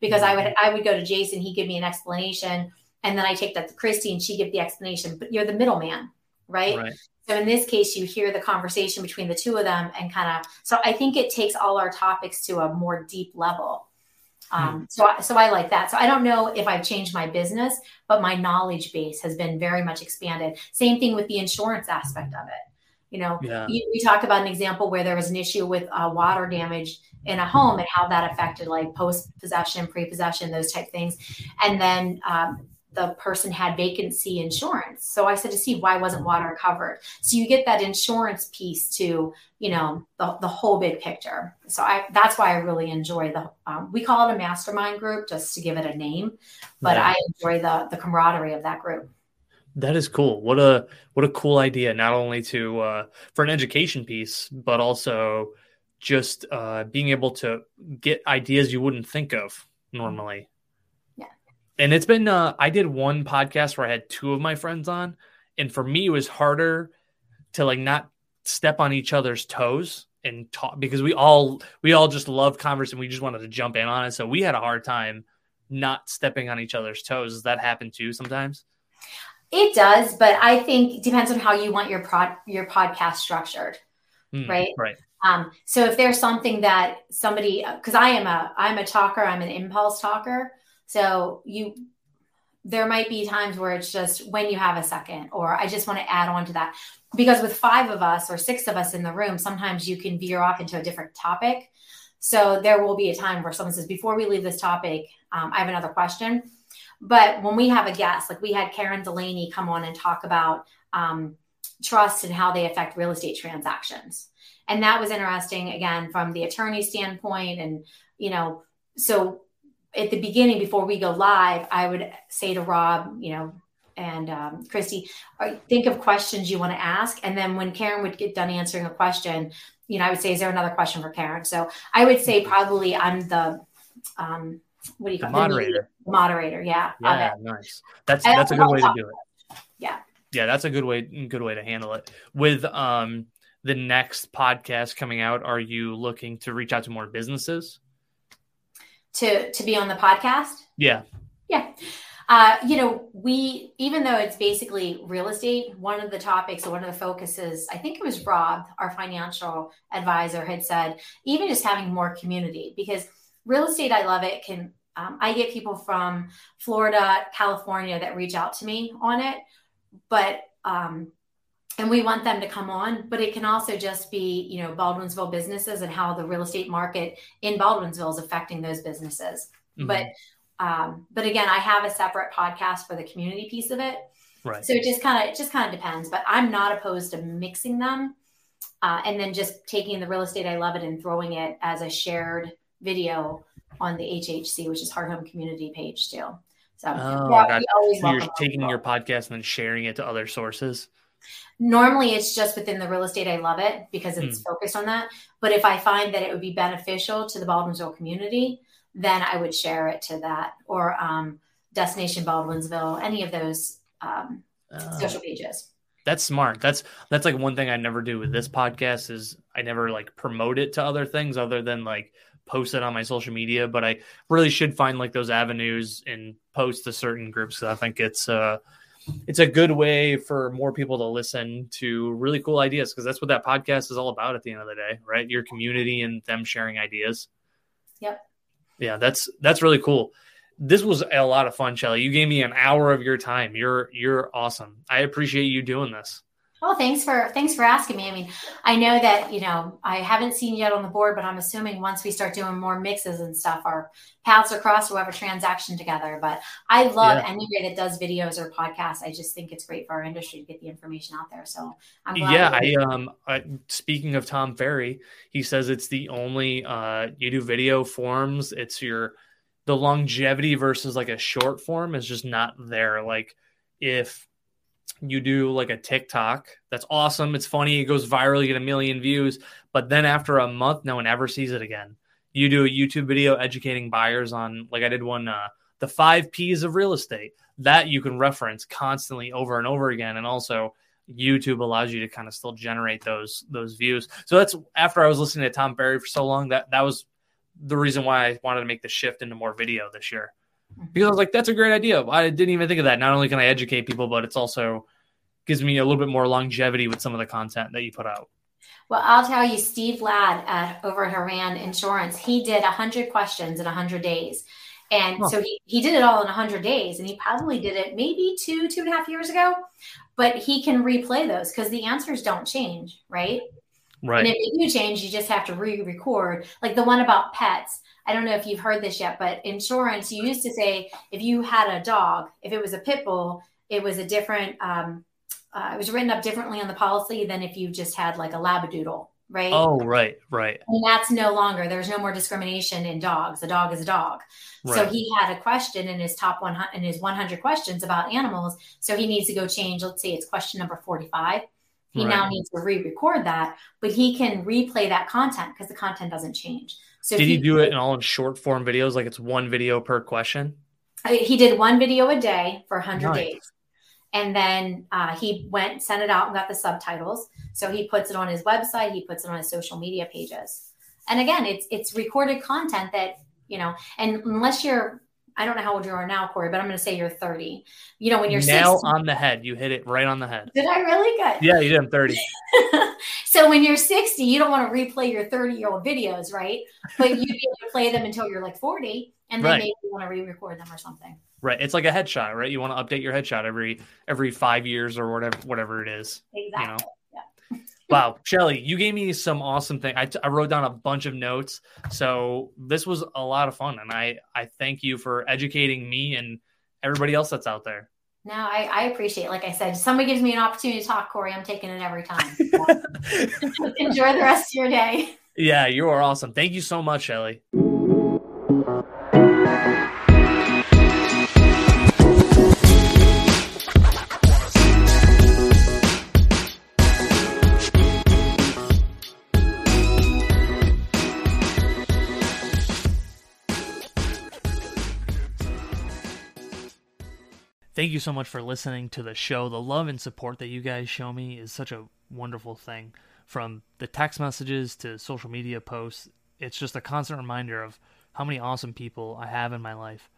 because I would I would go to Jason he give me an explanation and then I take that to Christy and she give the explanation but you're the middleman right? right so in this case you hear the conversation between the two of them and kind of so I think it takes all our topics to a more deep level um, hmm. so, so I like that. So I don't know if I've changed my business, but my knowledge base has been very much expanded. Same thing with the insurance aspect of it. You know, yeah. we, we, talked about an example where there was an issue with uh, water damage in a home and how that affected like post possession, pre possession, those type things. And then um, the person had vacancy insurance. So I said to see why wasn't water covered? So you get that insurance piece to, you know, the, the whole big picture. So I, that's why I really enjoy the, um, we call it a mastermind group just to give it a name, but yeah. I enjoy the, the camaraderie of that group. That is cool. What a, what a cool idea. Not only to, uh, for an education piece, but also just, uh, being able to get ideas you wouldn't think of normally and it's been uh, I did one podcast where I had two of my friends on, and for me it was harder to like not step on each other's toes and talk because we all we all just love conversation. We just wanted to jump in on it, so we had a hard time not stepping on each other's toes. Does that happen too sometimes? It does, but I think it depends on how you want your prod your podcast structured, mm, right? Right. Um, so if there's something that somebody, because I am a I'm a talker, I'm an impulse talker. So you there might be times where it's just when you have a second, or I just want to add on to that. Because with five of us or six of us in the room, sometimes you can veer off into a different topic. So there will be a time where someone says, Before we leave this topic, um, I have another question. But when we have a guest, like we had Karen Delaney come on and talk about um, trust and how they affect real estate transactions. And that was interesting, again, from the attorney standpoint. And, you know, so at the beginning before we go live, I would say to Rob, you know, and um, Christy, think of questions you want to ask. And then when Karen would get done answering a question, you know, I would say, is there another question for Karen? So I would say probably I'm the, um, what do you call it? Moderator. The moderator. Yeah. Yeah. Nice. That's, that's a good way to do it. Yeah. Yeah. That's a good way, good way to handle it with, um, the next podcast coming out. Are you looking to reach out to more businesses? To to be on the podcast? Yeah. Yeah. Uh, you know, we even though it's basically real estate, one of the topics or one of the focuses, I think it was Rob, our financial advisor, had said, even just having more community because real estate, I love it. Can um, I get people from Florida, California that reach out to me on it, but um, and we want them to come on but it can also just be you know baldwinsville businesses and how the real estate market in baldwinsville is affecting those businesses. Mm-hmm. but um, but again i have a separate podcast for the community piece of it. Right. So it just kind of it just kind of depends but i'm not opposed to mixing them uh, and then just taking the real estate i love it and throwing it as a shared video on the hhc which is Heart Home community page too. So oh, yeah, so you're taking your podcast and then sharing it to other sources Normally, it's just within the real estate. I love it because it's mm. focused on that. But if I find that it would be beneficial to the Baldwinsville community, then I would share it to that or um, Destination Baldwinsville, any of those um, uh, social pages. That's smart. That's that's like one thing I never do with this podcast is I never like promote it to other things other than like post it on my social media. But I really should find like those avenues and post to certain groups because I think it's uh it's a good way for more people to listen to really cool ideas because that's what that podcast is all about at the end of the day, right? Your community and them sharing ideas. Yep. Yeah, that's that's really cool. This was a lot of fun, Shelly. You gave me an hour of your time. You're you're awesome. I appreciate you doing this. Well, thanks for thanks for asking me. I mean, I know that you know I haven't seen yet on the board, but I'm assuming once we start doing more mixes and stuff, our paths are crossed. We'll have a transaction together. But I love yeah. anybody that does videos or podcasts. I just think it's great for our industry to get the information out there. So I'm yeah. I um. I, speaking of Tom Ferry, he says it's the only uh you do video forms. It's your the longevity versus like a short form is just not there. Like if you do like a TikTok, that's awesome. It's funny. It goes viral. You get a million views. But then after a month, no one ever sees it again. You do a YouTube video educating buyers on, like I did one, uh, the five P's of real estate that you can reference constantly over and over again. And also, YouTube allows you to kind of still generate those those views. So that's after I was listening to Tom Ferry for so long that that was the reason why I wanted to make the shift into more video this year. Because I was like, that's a great idea. I didn't even think of that. Not only can I educate people, but it's also gives me a little bit more longevity with some of the content that you put out. Well, I'll tell you, Steve Ladd at over at Horan Insurance, he did 100 questions in 100 days. And huh. so he, he did it all in 100 days. And he probably did it maybe two, two and a half years ago. But he can replay those because the answers don't change, right? Right. And if you change, you just have to re record. Like the one about pets. I don't know if you've heard this yet, but insurance, you used to say if you had a dog, if it was a pit bull, it was a different, um, uh, it was written up differently on the policy than if you just had like a labradoodle, right? Oh, right, right. And that's no longer, there's no more discrimination in dogs. A dog is a dog. Right. So he had a question in his top 100, in his 100 questions about animals. So he needs to go change, let's say it's question number 45 he right. now needs to re-record that, but he can replay that content because the content doesn't change. So did he, he do it in all in short form videos, like it's one video per question? He did one video a day for 100 nice. days. And then uh, he went, sent it out, and got the subtitles. So he puts it on his website. He puts it on his social media pages. And again, it's it's recorded content that you know. And unless you're I don't know how old you are now, Corey, but I'm going to say you're 30. You know, when you're nail 60, on the head, you hit it right on the head. Did I really good? Yeah, you did. I'm 30. so when you're 60, you don't want to replay your 30 year old videos, right? But you'd be able to play them until you're like 40, and then right. maybe you want to re-record them or something. Right. It's like a headshot, right? You want to update your headshot every every five years or whatever whatever it is. Exactly. You know? Wow, Shelly, you gave me some awesome thing. I, t- I wrote down a bunch of notes, so this was a lot of fun, and I I thank you for educating me and everybody else that's out there. No, I, I appreciate. It. Like I said, somebody gives me an opportunity to talk, Corey. I'm taking it every time. Enjoy the rest of your day. Yeah, you are awesome. Thank you so much, Shelly. Thank you so much for listening to the show. The love and support that you guys show me is such a wonderful thing. From the text messages to social media posts, it's just a constant reminder of how many awesome people I have in my life.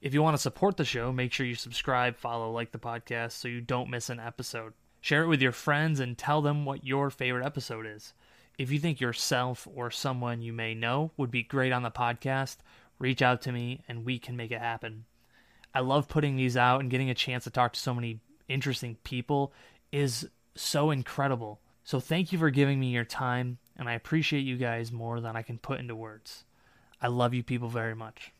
If you want to support the show, make sure you subscribe, follow, like the podcast so you don't miss an episode. Share it with your friends and tell them what your favorite episode is. If you think yourself or someone you may know would be great on the podcast, reach out to me and we can make it happen. I love putting these out and getting a chance to talk to so many interesting people is so incredible. So thank you for giving me your time, and I appreciate you guys more than I can put into words. I love you people very much.